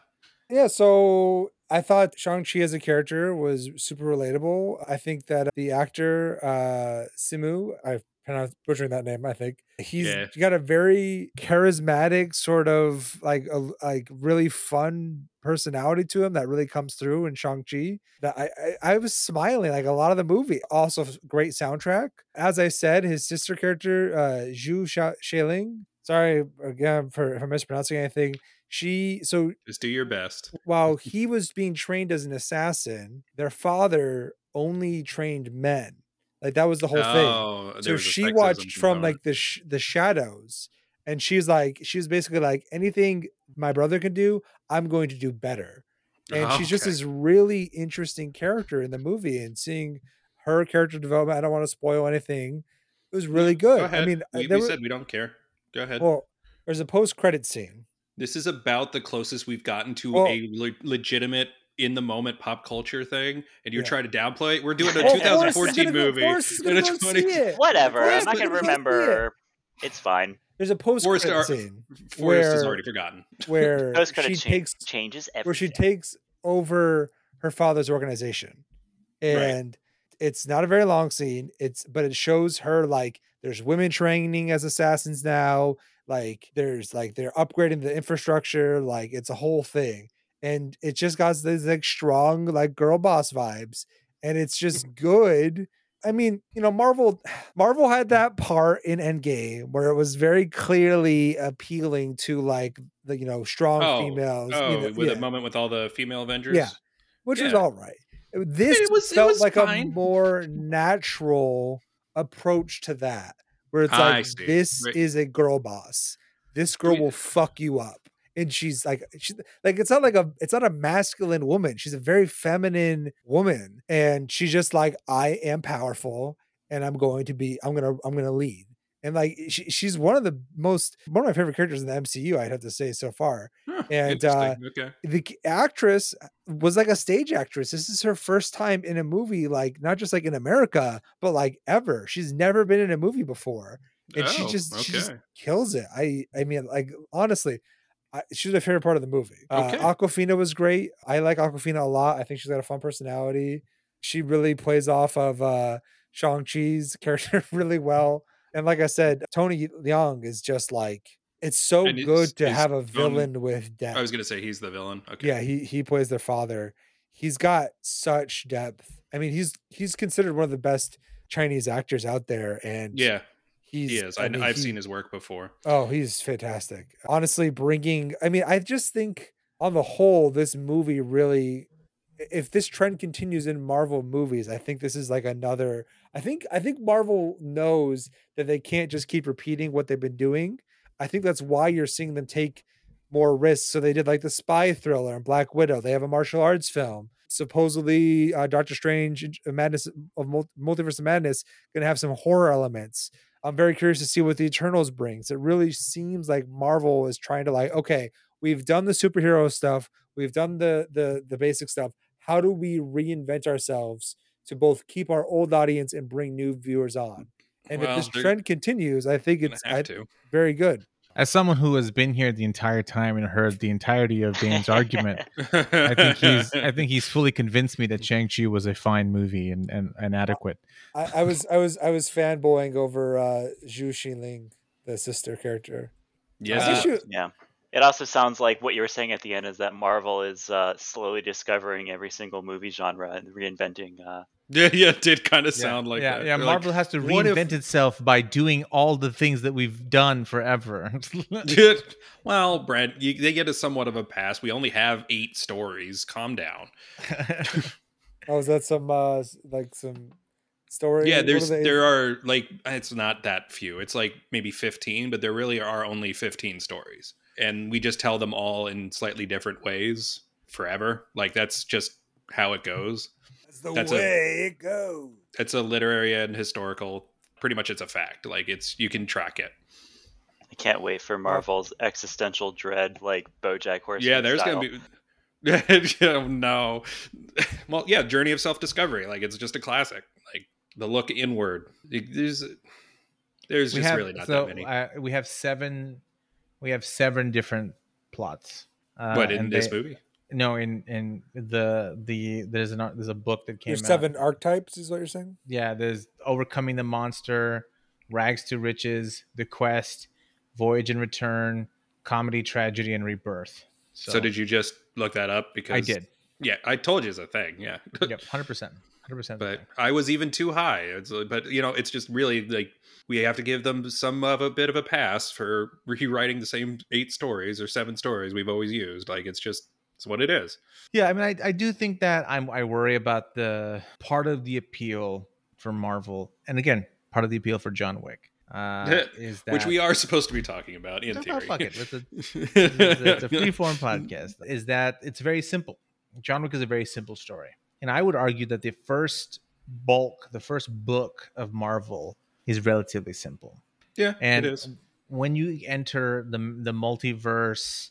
yeah. So I thought Shang Chi as a character was super relatable. I think that the actor uh Simu, I pronounced butchering that name. I think he's yeah. got a very charismatic sort of like a like really fun personality to him that really comes through in Shang Chi. That I, I I was smiling like a lot of the movie. Also, great soundtrack. As I said, his sister character uh Xu Xialing. Sorry again for, for mispronouncing anything. She so just do your best. While he was being trained as an assassin, their father only trained men like that was the whole oh, thing. So she watched from like the sh- the shadows, and she's like, she's basically like, anything my brother can do, I'm going to do better. And oh, she's just this really interesting character in the movie, and seeing her character development. I don't want to spoil anything. It was really good. I mean, uh, we, we were, said we don't care. Go ahead. Well, there's a post credit scene. This is about the closest we've gotten to well, a le- legitimate in the moment pop culture thing and you're yeah. trying to downplay it. We're doing a 2014 movie. Go, 20... Whatever. I'm not going to remember. It. It's fine. There's a post credit are, scene. Forrest where, is already forgotten. Where she cha- takes changes everything. Where she takes over her father's organization. And right. it's not a very long scene. It's but it shows her like there's women training as assassins now. Like there's like they're upgrading the infrastructure. Like it's a whole thing and it just got these like strong like girl boss vibes and it's just mm-hmm. good i mean you know marvel marvel had that part in endgame where it was very clearly appealing to like the you know strong oh, females oh you know, with yeah. a moment with all the female avengers yeah which yeah. was all right this it was, felt was like fine. a more natural approach to that where it's like this right. is a girl boss. This girl will fuck you up. And she's like she's like it's not like a it's not a masculine woman. She's a very feminine woman and she's just like i am powerful and i'm going to be i'm gonna i'm gonna lead. And like she, she's one of the most one of my favorite characters in the mcu i'd have to say so far. huh, and uh okay. the actress was like a stage actress this is her first time in a movie like not just like in america but like ever she's never been in a movie before and oh, she just okay. she just kills it i i mean like honestly I, she's my favorite part of the movie. Uh, okay. Uh, Awkwafina was great. I like Awkwafina a lot. I think she's got a fun personality. She really plays off of uh, Shang Chi's character really well. And like I said, Tony Leung is just like it's so and good to have a villain um, with depth. I was gonna say he's the villain. Okay. Yeah, he he plays their father. He's got such depth. I mean, he's he's considered one of the best Chinese actors out there, and yeah, He's, he is. I, I have he, seen his work before. Oh, he's fantastic. Honestly, bringing. I mean, I just think on the whole, this movie really. If this trend continues in Marvel movies, I think this is like another. I think I think Marvel knows that they can't just keep repeating what they've been doing. I think that's why you're seeing them take more risks. So they did like the spy thriller and Black Widow. They have a martial arts film. Supposedly, uh, Doctor Strange, Madness of Multiverse of Madness, going to have some horror elements. I'm very curious to see what the Eternals brings. It really seems like Marvel is trying to like, okay, we've done the superhero stuff, we've done the the the basic stuff. How do we reinvent ourselves to both keep our old audience and bring new viewers on? And well, if this trend continues, I think it's I, very good as someone who has been here the entire time and heard the entirety of Dane's argument, I think he's I think he's fully convinced me that Shang Chi was a fine movie and, and, and adequate. I, I, was I was I was fanboying over uh, Xu Xialing, the sister character. Yeah, uh, yeah. It also sounds like what you were saying at the end is that Marvel is uh, slowly discovering every single movie genre and reinventing uh, Yeah, yeah, it did kind of Yeah, sound like yeah, that. yeah. They're Marvel like, has to what if- reinvent itself by doing all the things that we've done forever. well, Brent, you, they get a somewhat of a pass. We only have eight stories. Calm down. Oh, is that some uh like some story? Yeah, there's are they- there are like it's not that few. It's like maybe 15, but there really are only 15 stories. And we just tell them all in slightly different ways forever. Like that's just how it goes. That's the that's a- way it goes. It's a literary and historical pretty much it's a fact. Like it's you can track it. I can't wait for Marvel's existential dread, like BoJack Horseman. yeah, there's style. going to be oh, no. Well, yeah, Journey of Self-Discovery. Like it's just a classic. Like the look inward. There's there's we just have really not so that many. uh, we have seven. We have seven different plots. Uh, but in this they- movie? No, in in the the there's an ar- there's a book that came There's out. seven archetypes, is what you're saying? Yeah, there's overcoming the monster, rags to riches, the quest, voyage and return, comedy, tragedy, and rebirth. So, So, did you just look that up? Because I did. Yeah, I told you it's a thing. Yeah, Yep, hundred percent, hundred percent. but I was even too high. It's, but you know, it's just really like we have to give them some of a bit of a pass for rewriting the same eight stories or seven stories we've always used. Like it's just it's what it is. Yeah, I mean, I, I do think that I'm I worry about the part of the appeal for Marvel, and again, part of the appeal for John Wick uh, is that Which we are supposed to be talking about in theory. fuck it. It's a, it's a freeform podcast. Is that it's very simple. John Wick is a very simple story, and I would argue that the first bulk, the first book of Marvel, is relatively simple. Yeah, And it is. when you enter the the multiverse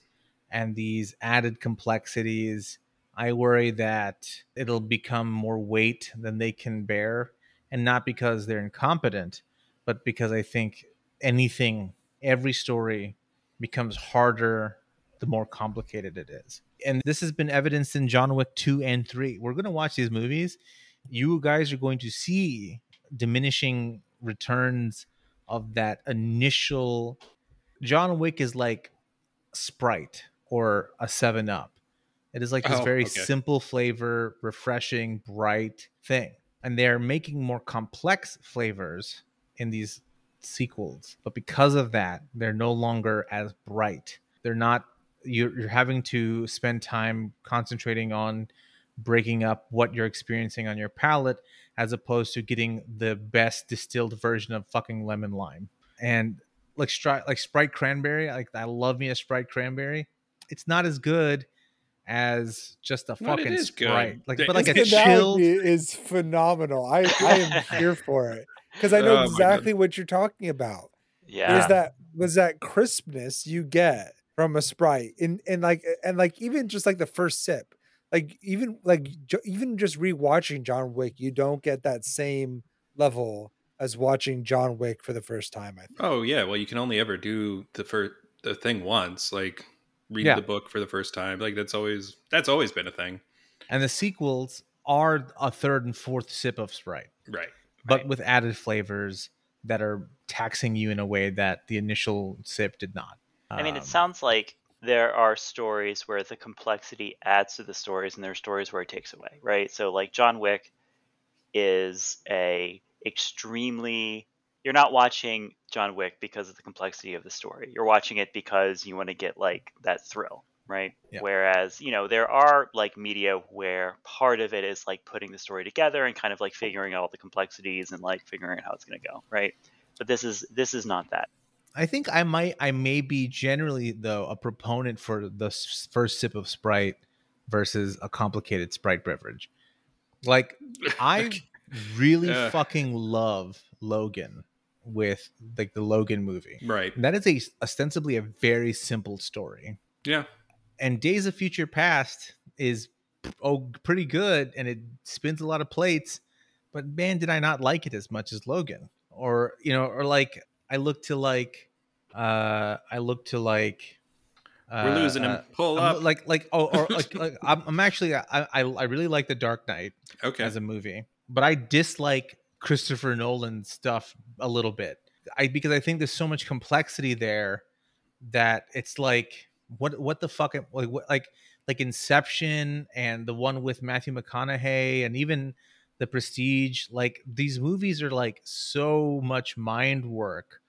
and these added complexities, I worry that it'll become more weight than they can bear, and not because they're incompetent, but because I think anything, every story becomes harder the more complicated it is. And this has been evidenced in John Wick 2 and 3. We're going to watch these movies. You guys are going to see diminishing returns of that initial John Wick is like Sprite or a 7 Up. It is like this Oh, very okay. simple flavor, refreshing, bright thing. And they're making more complex flavors in these sequels. But because of that, they're no longer as bright. They're not you're, you're having to spend time concentrating on breaking up what you're experiencing on your palate as opposed to getting the best distilled version of fucking lemon lime. And like Stri- like Sprite cranberry, like I love me a Sprite cranberry. It's not as good as just a No, fucking is good. Sprite. Like but like a This chilled is phenomenal. I, I am here for it because I know Oh exactly what you're talking about. Yeah. There's that was that crispness you get from a sprite, and and like and like even just like the first sip, like even like even just rewatching John Wick, you don't get that same level as watching John Wick for the first time. I think. Oh yeah, well you can only ever do the first the thing once, like read Yeah. the book for the first time. Like that's always that's always been a thing. and the sequels are a third and fourth sip of Sprite. Right. but right. with added flavors that are taxing you in a way that the initial sip did not. I mean, it Um, sounds like there are stories where the complexity adds to the stories, and there are stories where it takes away, right? So, like John Wick is a extremely. You're not watching John Wick because of the complexity of the story. You're watching it because you want to get like that thrill, right? Yeah. Whereas, you know, there are like media where part of it is like putting the story together and kind of like figuring out all the complexities and like figuring out how it's going to go, right? But this is this is not that. I think I might, I may be generally though a proponent for the s- first sip of Sprite versus a complicated Sprite beverage. Like I really Yeah. fucking love Logan with like the Logan movie. right. That is a ostensibly a very simple story. Yeah. and Days of Future Past is oh pretty good and it spins a lot of plates, but man, did I not like it as much as Logan. Or you know, or like I look to like uh I look to like uh, We're losing him. uh, Pull I'm up. like like oh or like, like I'm, I'm actually I, I I really like the Dark Knight okay. as a movie, but I dislike Christopher Nolan stuff a little bit. I because I think there's so much complexity there that it's like what what the fuck like what, like like Inception and the one with Matthew McConaughey and even The Prestige, like these movies are like so much mind work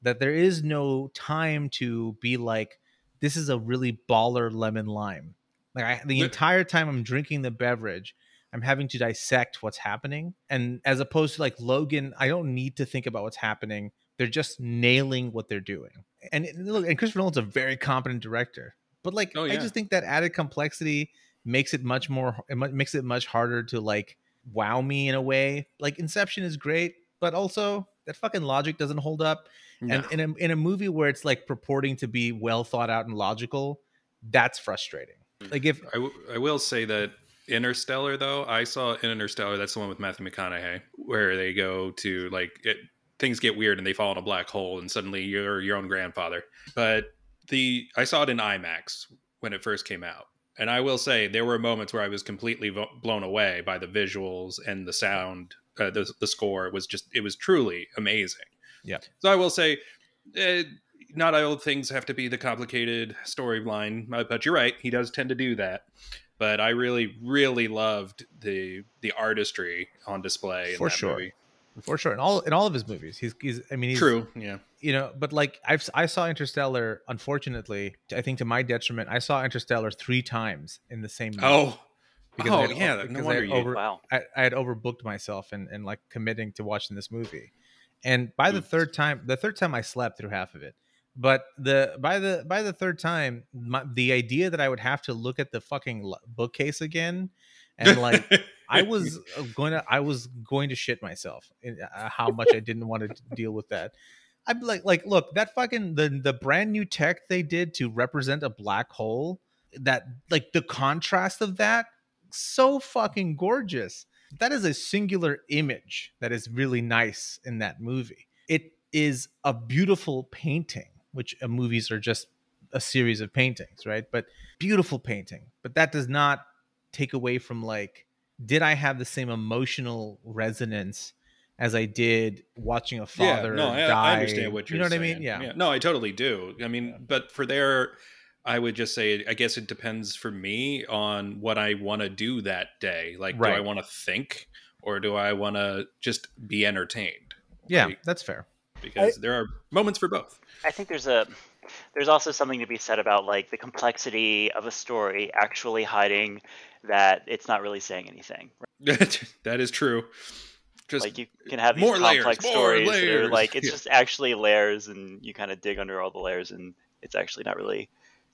that there is no time to be like, this is a really baller lemon lime. Like I, the The- entire time I'm drinking the beverage, I'm having to dissect what's happening. And as opposed to like Logan, I don't need to think about what's happening. They're just nailing what they're doing. And look, and Christopher Nolan's a very competent director. But like, Oh, I just think that added complexity makes it much more. It makes it much harder to like wow me in a way. Like Inception is great, but also that fucking logic doesn't hold up. No. And in a, in a movie where it's like purporting to be well thought out and logical, that's frustrating. Hmm. Like if I, w- I will say that Interstellar, though, I saw in Interstellar, that's the one with Matthew McConaughey, where they go to like it, things get weird and they fall in a black hole and suddenly you're your own grandfather. But the I saw it in IMAX when it first came out. And I will say there were moments where I was completely vo- blown away by the visuals and the sound. Uh, the, the score It was just it was truly amazing. Yeah. So I will say, uh, not all things have to be the complicated storyline, uh, but you're right. He does tend to do that. But I really, really loved the the artistry on display in For that sure. movie. for sure in all in all of his movies, he's he's I mean he's True. Yeah. you know but like i've i saw interstellar unfortunately i think to my detriment i saw interstellar three times in the same movie Oh. Because I oh had- yeah. No because I wonder had you. Wow. I, I had overbooked myself and, and like committing to watching this movie and by the hmm. third time the third time i slept through half of it but the by the by the third time my, the idea that i would have to look at the fucking bookcase again and like I was uh, going to I was going to shit myself in uh, how much I didn't want to deal with that. I'm like like look, that fucking the the brand new tech they did to represent a black hole, that like the contrast of that so fucking gorgeous. That is a singular image that is really nice in that movie. It is a beautiful painting, which uh, movies are just a series of paintings, right? But beautiful painting. But that does not take away from like did I have the same emotional resonance as I did watching a father yeah, no, I, die? I understand what you're you know what I mean? Yeah. No, I totally do. I mean, but for their, I would just say, I guess it depends for me on what I want to do that day. Like, do I want to think or do I want to just be entertained? Yeah, Like, that's fair. Because there are moments for both. I think there's a there's also something to be said about like the complexity of a story actually hiding that it's not really saying anything. Right? that is true. Just like you can have these more layers, complex more stories that are like it's Yeah. just actually layers and you kind of dig under all the layers and it's actually not really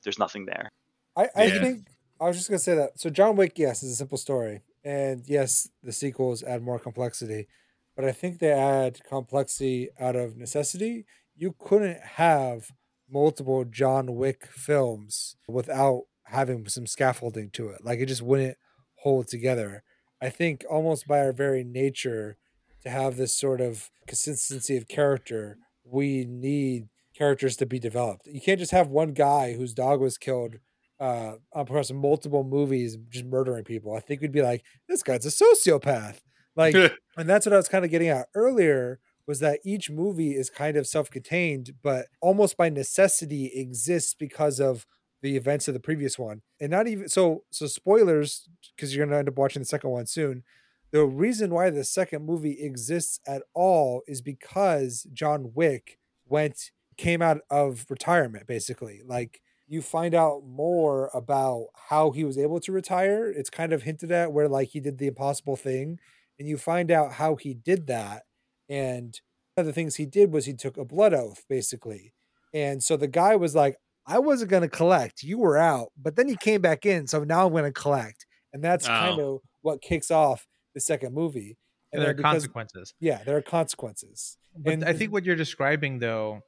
there's nothing there. I, I Yeah. think I was just gonna say that. So John Wick, yes, is a simple story, and yes, the sequels add more complexity, but I think they add complexity out of necessity. You couldn't have multiple John Wick films without having some scaffolding to it. Like it just wouldn't hold together. I think almost by our very nature to have this sort of consistency of character, we need characters to be developed. You can't just have one guy whose dog was killed uh across multiple movies just murdering people. I think we'd be like, this guy's a sociopath. Like and that's what I was kind of getting at earlier was that each movie is kind of self-contained, but almost by necessity exists because of the events of the previous one. And not even so so spoilers, because you're gonna end up watching the second one soon. The reason why the second movie exists at all is because John Wick went came out of retirement basically. Like you find out more about how he was able to retire. It's kind of hinted at where like he did the impossible thing and you find out how he did that and one of the things he did was he took a blood oath basically. And so the guy was like I wasn't going to collect. You were out, but then he came back in, so now I'm going to collect. And that's kind oh. of what kicks off the second movie. And there are because- consequences. yeah, there are consequences. But And- I think what you're describing, though,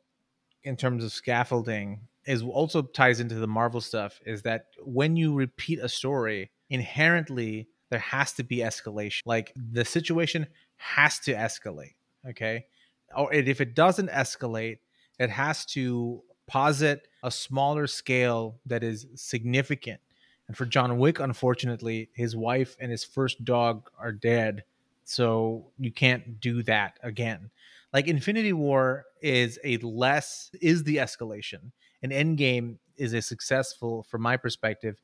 in terms of scaffolding, is also ties into the Marvel stuff. Is that when you repeat a story, inherently there has to be escalation. Like the situation has to escalate. Okay, oh, or if it doesn't escalate, it has to posit a smaller scale that is significant. And for John Wick, unfortunately, his wife and his first dog are dead. So you can't do that again. Like Infinity War is a less is the escalation. And Endgame is a successful, from my perspective,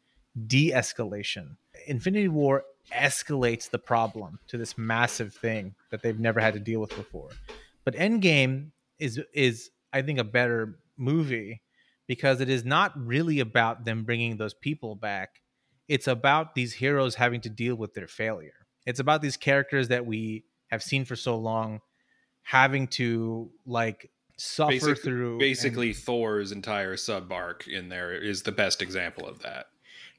de-escalation. Infinity War escalates the problem to this massive thing that they've never had to deal with before. But Endgame is is I think a better movie because it is not really about them bringing those people back. It's about these heroes having to deal with their failure. It's about these characters that we have seen for so long having to like suffer Basic- through and- Basically, Thor's entire sub arc in there is the best example of that.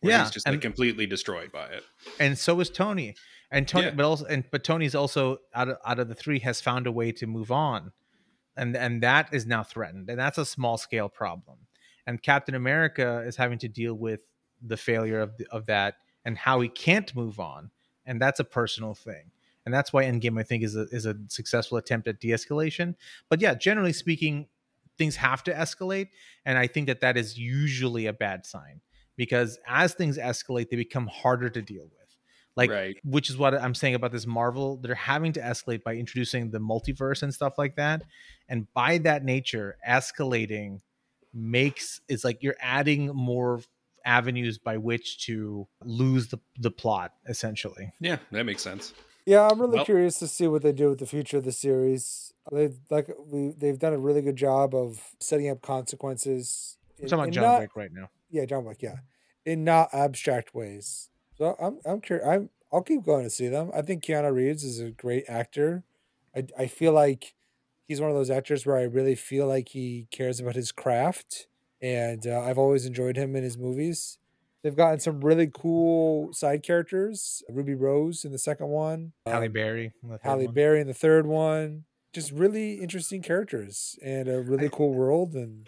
Yeah, he's just like and- completely destroyed by it. and so is Tony. And Tony, Yeah. but also, and but Tony's also out of out of the three has found a way to move on, and and that is now threatened, and that's a small scale problem. And Captain America is having to deal with the failure of the, of that and how he can't move on, and that's a personal thing. And that's why Endgame, I think, is a is a successful attempt at de escalation. But yeah, generally speaking, things have to escalate, and I think that that is usually a bad sign because as things escalate, they become harder to deal with. Like, Right. which is what I'm saying about this Marvel. They're having to escalate by introducing the multiverse and stuff like that. And by that nature, escalating makes it's like you're adding more avenues by which to lose the, the plot, essentially. Yeah, that makes sense. Yeah, I'm really Well- curious to see what they do with the future of the series. They've like we they've done a really good job of setting up consequences. We're talking about John not- Wick right now. Yeah, John Wick. Yeah, in not abstract ways. So I'm I'm curious. I'm I'll keep going to see them. I think Keanu Reeves is a great actor. I I feel like he's one of those actors where I really feel like he cares about his craft, and uh, I've always enjoyed him in his movies. They've gotten some really cool side characters. Ruby Rose in the second one. Halle um, Berry. in the third Halle one. Berry in the third one. Just really interesting characters and a really cool world. And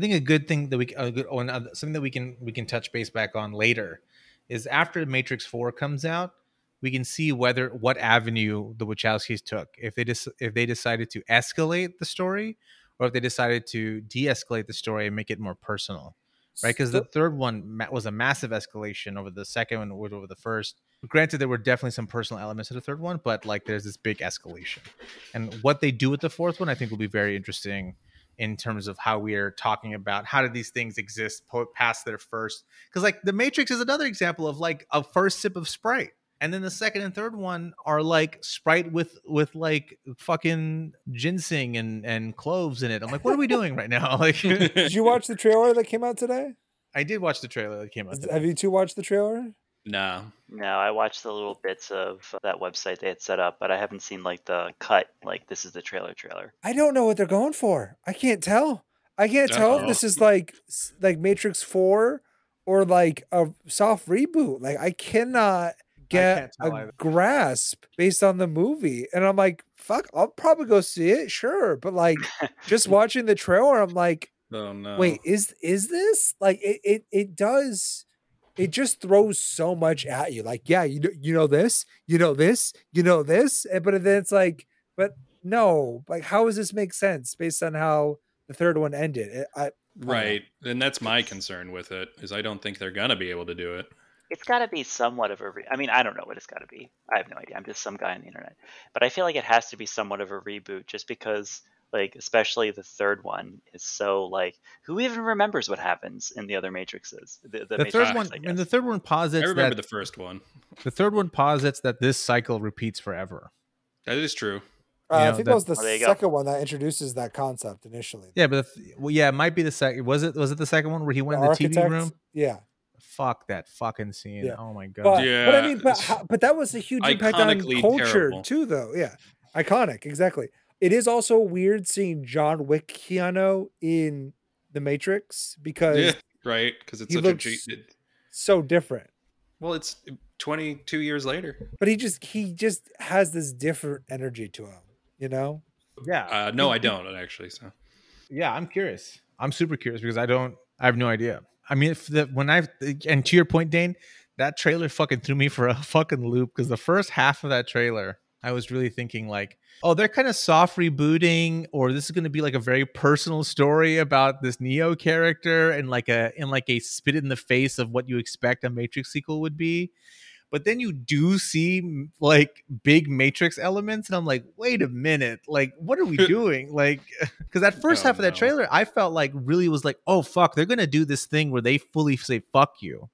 I think a good thing that we a good, oh, something that we can we can touch base back on later is after Matrix Four comes out, we can see whether what avenue the Wachowskis took. If they just if they decided to escalate the story, or if they decided to de-escalate the story and make it more personal, right? Because the third one was a massive escalation over the second one, over the first. Granted, there were definitely some personal elements to the third one, but like there's this big escalation, and what they do with the fourth one, I think, will be very interesting in terms of how we are talking about how do these things exist past their first because like the matrix is another example of like a first sip of sprite and then the second and third one are like sprite with with like fucking ginseng and and cloves in it i'm like what are we doing right now like Did you watch the trailer that came out today? i did watch the trailer that came out today. Have you two watched the trailer? Nah. No, I watched the little bits of uh, that website they had set up, but I haven't seen like the cut. Like this is the trailer trailer. I don't know what they're going for. I can't tell. I can't tell if Uh-oh. this is like like Matrix Four or like a soft reboot. Like I cannot get can't a either. grasp based on the movie, and I'm like, fuck, I'll probably go see it, sure. But like, just watching the trailer, I'm like, Oh no. wait, is is this like it? It it does. It just throws so much at you. Like, yeah, you know, you know this, you know this, you know this, eh, but then it's like, but no, like, how does this make sense based on how the third one ended? It- I, Right. And that's my concern with it is I don't think they're gonna be able to do it. It's got to be somewhat of a. Re- I mean, I don't know what it's got to be. I have no idea. I'm just some guy on the internet, but I feel like it has to be somewhat of a reboot, just because, like, especially the third one is so like, who even remembers what happens in the other Matrixes? The, the, the Matrix, third one I and the third one posits I remember that the first one. the third one posits that this cycle repeats forever That is true. uh, I know, think that- that was the Oh, there you go. second one that introduces that concept initially. yeah but the th- well, yeah it might be the second was it was it the second one where he went The in the tv room Yeah, fuck that fucking scene. Yeah. Oh my god. but, but I mean, but but that was a huge impact on culture terrible. too, though. Yeah, iconic, exactly. It is also weird seeing John Wick Keanu in The Matrix because Yeah, right. Because it's he such a looks- cheat. it- so different. well, it's 22 years later. But he just he just has this different energy to him, you know. yeah. Uh, no, I don't actually. So yeah, I'm curious. I'm super curious because I don't I have no idea. I mean, if the when I and to your point, Dane, that trailer fucking threw me for a fucking loop because the first half of that trailer, I was really thinking like, oh, they're kind of soft rebooting, or this is going to be like a very personal story about this Neo character and like a in like a spit in the face of what you expect a Matrix sequel would be. But then you do see like big Matrix elements, and I'm like, wait a minute, like what are we doing? Like, because that first Oh, half of that no. trailer, I felt like really was like, oh fuck, they're gonna do this thing where they fully say fuck you,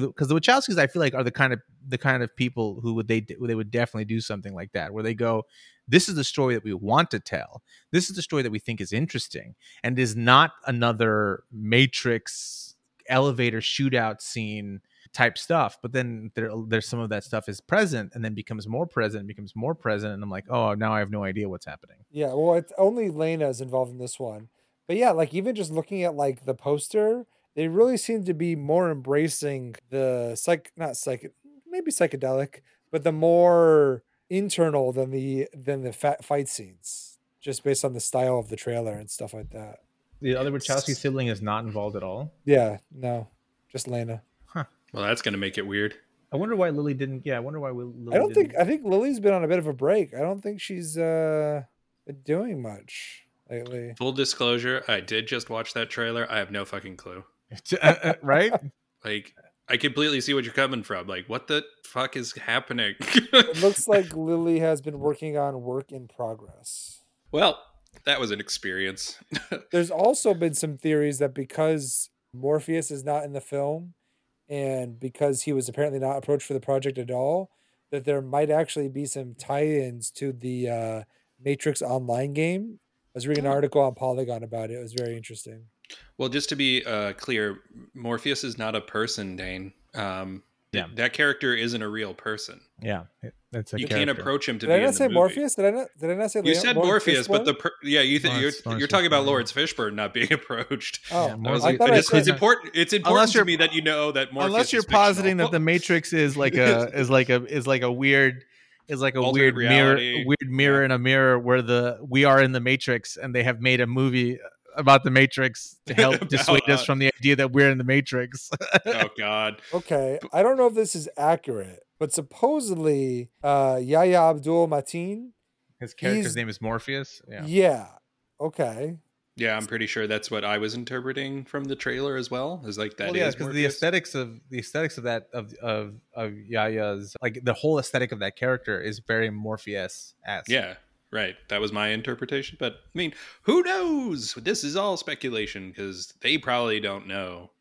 because the Wachowskis, I feel like, are the kind of the kind of people who would they they would definitely do something like that, where they go, "This is the story that we want to tell. This is the story that we think is interesting, and is not another Matrix elevator shootout scene." type stuff but then there, there's some of that stuff is present and then becomes more present becomes more present and i'm like oh now i have no idea what's happening Yeah, well, it's only Lana is involved in this one. But yeah, like even just looking at like the poster, they really seem to be more embracing the psych not psych maybe psychedelic, but the more internal than the than the fat fight scenes, just based on the style of the trailer and stuff like that. the other wachowski sibling is not involved at all Yeah, no, just Lana. Well, that's going to make it weird. i wonder why lily didn't yeah i wonder why Lily I don't think didn't- I think Lily's been on a bit of a break. I don't think she's uh been doing much lately. Full disclosure, I did just watch that trailer. I have no fucking clue. right Like, I completely see what you're coming from. Like, what the fuck is happening? It looks like Lily has been working on work in progress. well, that was an experience. There's also been some theories that because Morpheus is not in the film and because he was apparently not approached for the project at all, that there might actually be some tie-ins to the uh, Matrix Online game. I was reading an Oh. article on Polygon about it. It was very interesting. Well, just to be uh, clear, Morpheus is not a person, Dane. Um, th- Yeah. that character isn't a real person. yeah it- that's a you can't approach him to Did be I in not the say movie. Morpheus? Did I not? Did I not say You Leo- said Laurence Morpheus, but the per- yeah, you th- you're Laurence- you're Laurence talking about Fishburne, Laurence Fishburne not being approached. Oh, Yeah, That was I like- thought I it's, it's important. It's important to me that you know that Morpheus. unless you're is positing that the matrix is like a is like a is like a weird is like a Alternate weird mirror weird mirror in a mirror where the we are in the matrix and they have made a movie about the matrix to help dissuade us from the idea that we're in the matrix oh God, Okay, I don't know if this is accurate, but supposedly uh, Yahya Abdul Mateen. his character's name is morpheus yeah Yeah. Okay. yeah, I'm pretty sure that's what I was interpreting from the trailer as well. Is like that well, yeah, is because the aesthetics of the aesthetics of that of of of Yahya's like the whole aesthetic of that character is very Morpheus esque. Yeah, right. That was my interpretation. But I mean, who knows? This is all speculation because they probably don't know.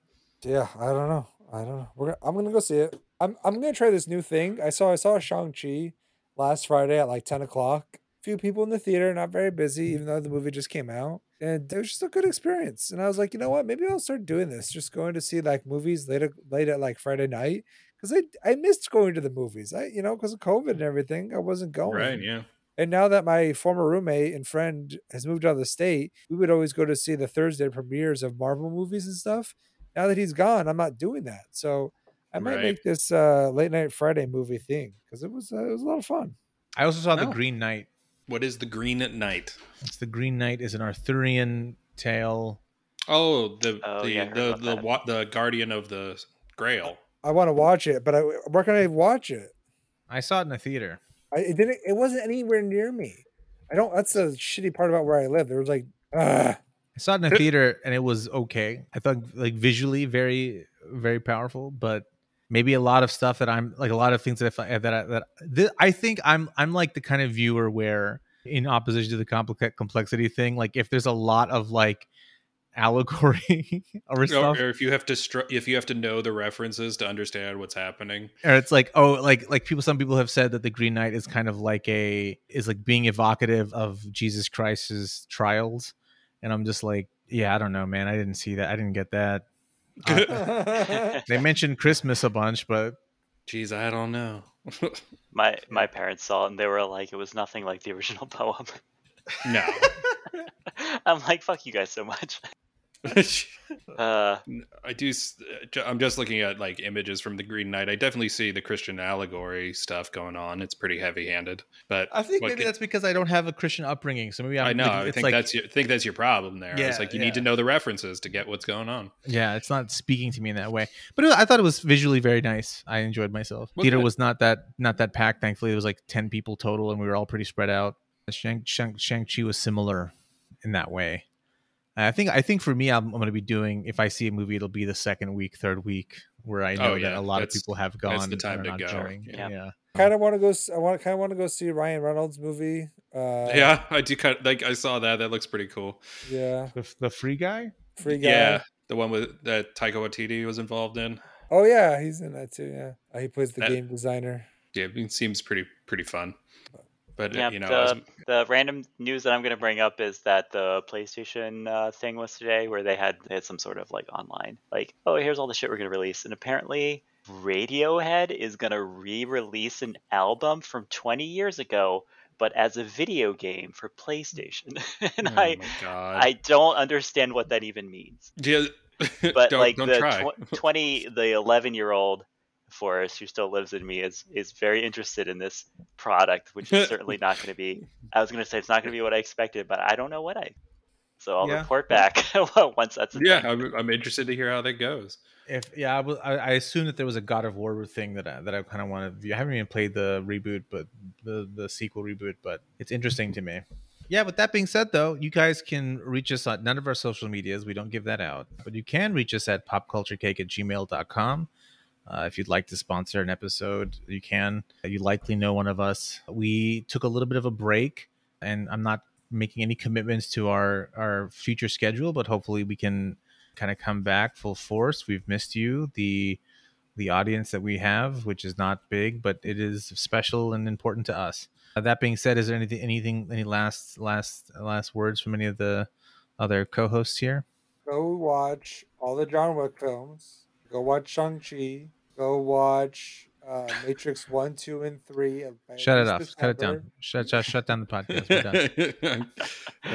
Yeah, I don't know. I don't know. We're I'm gonna go see it. I'm I'm gonna try this new thing. I saw I saw Shang Chi last Friday at like ten o'clock. Few people in the theater, not very busy, mm-hmm. even though the movie just came out. And it was just a good experience. And I was like, you know what? Maybe I'll start doing this. Just going to see like movies late late at like Friday night because I I missed going to the movies. I you know because of COVID and everything, I wasn't going. Right? Yeah. And now that my former roommate and friend has moved out of the state, we would always go to see the Thursday premieres of Marvel movies and stuff. Now that he's gone, I'm not doing that. So I might Right. make this uh, late night Friday movie thing because it was uh, it was a lot of fun. I also saw the Green Knight. What is the Green at Night? It's the Green Knight is an Arthurian tale. Oh, the Oh, the yeah, I the about the, wa- the Guardian of the Grail. I want to watch it, but I, where can I watch it? I saw it in a theater. I, it didn't. It wasn't anywhere near me. I don't. That's the shitty part about where I live. There was like, ugh. I saw it in a theater and it was okay. I thought like visually very very powerful, but maybe a lot of stuff that I'm like a lot of things that I, that I, that th- I think I'm I'm like the kind of viewer where in opposition to the complex complexity thing, like if there's a lot of like allegory or Or, stuff, or if you have to str- if you have to know the references to understand what's happening. or it's like oh like like people some people have said that the green knight is kind of like a is like being evocative of jesus christ's trials and i'm just like yeah i don't know man i didn't see that i didn't get that Uh, they mentioned christmas a bunch but Jeez, I don't know. My my parents saw it and they were like, it was nothing like the original poem. no. I'm like, fuck you guys so much. Uh, I do. I'm just looking at like images from the Green Knight. I definitely see the Christian allegory stuff going on. It's pretty heavy-handed, but i think maybe can- that's because i don't have a christian upbringing so maybe I'm, I know. like, I think like, that's your, think that's your problem there. Yeah, it's like you yeah. need to know the references to get what's going on. yeah it's not speaking to me in that way but it, i thought it was visually very nice i enjoyed myself Well, theater good. was not that not that packed thankfully it was like 10 people total and we were all pretty spread out shang shang shang-chi was similar in that way i think i think for me i'm, I'm going to be doing if i see a movie it'll be the second week third week where i know Oh, yeah. that a lot That's- of people have gone that's the time to not go. going. Yeah. yeah kind of want to go. s- I want kind of want to go see Ryan Reynolds movie. Uh, yeah, I do. Kind of, like I saw that. That looks pretty cool. yeah. the, the free guy Free guy. Yeah, the one with that Taika Waititi was involved in. Oh yeah, he's in that too. Yeah, uh, he plays the That- game designer. Yeah, it seems pretty pretty fun. But Yeah, you know, the, as- the random news that I'm going to bring up is that the PlayStation uh, thing was today, where they had they had some sort of like online, like, oh, here's all the shit we're going to release, and apparently Radiohead is going to re-release an album from 20 years ago, but as a video game for PlayStation, and oh I I don't understand what that even means. yeah, But don't, like don't the tw- 20, the 11 year old Forrest, who still lives in me, is is very interested in this product, which is certainly not going to be. I was going to say it's not going to be what I expected, but I don't know what I. So I'll Yeah. report back once that's yeah. I'm, I'm interested to hear how that goes. If yeah, I, was, I, I assume that there was a God of War thing that I, that I kind of want to. I haven't even played the reboot, but the the sequel reboot, but it's interesting to me. Yeah, with that being said, though, you guys can reach us on none of our social medias. We don't give that out, but you can reach us at popculturecake at gmail.com. Uh, if you'd like to sponsor an episode, you can. You likely know one of us. We took a little bit of a break, and I'm not making any commitments to our our future schedule, but hopefully we can kind of come back full force. We've missed you, the the audience that we have, which is not big, but it is special and important to us. Uh, that being said, is there anything anything any last last last words from any of the other co-hosts here? Go watch all the John Wick films. Go watch Shang Chi. Go watch uh, Matrix One, Two, and Three. by Shut it least off. Cut it down. Shut, shut shut down the podcast. We're done. Uh,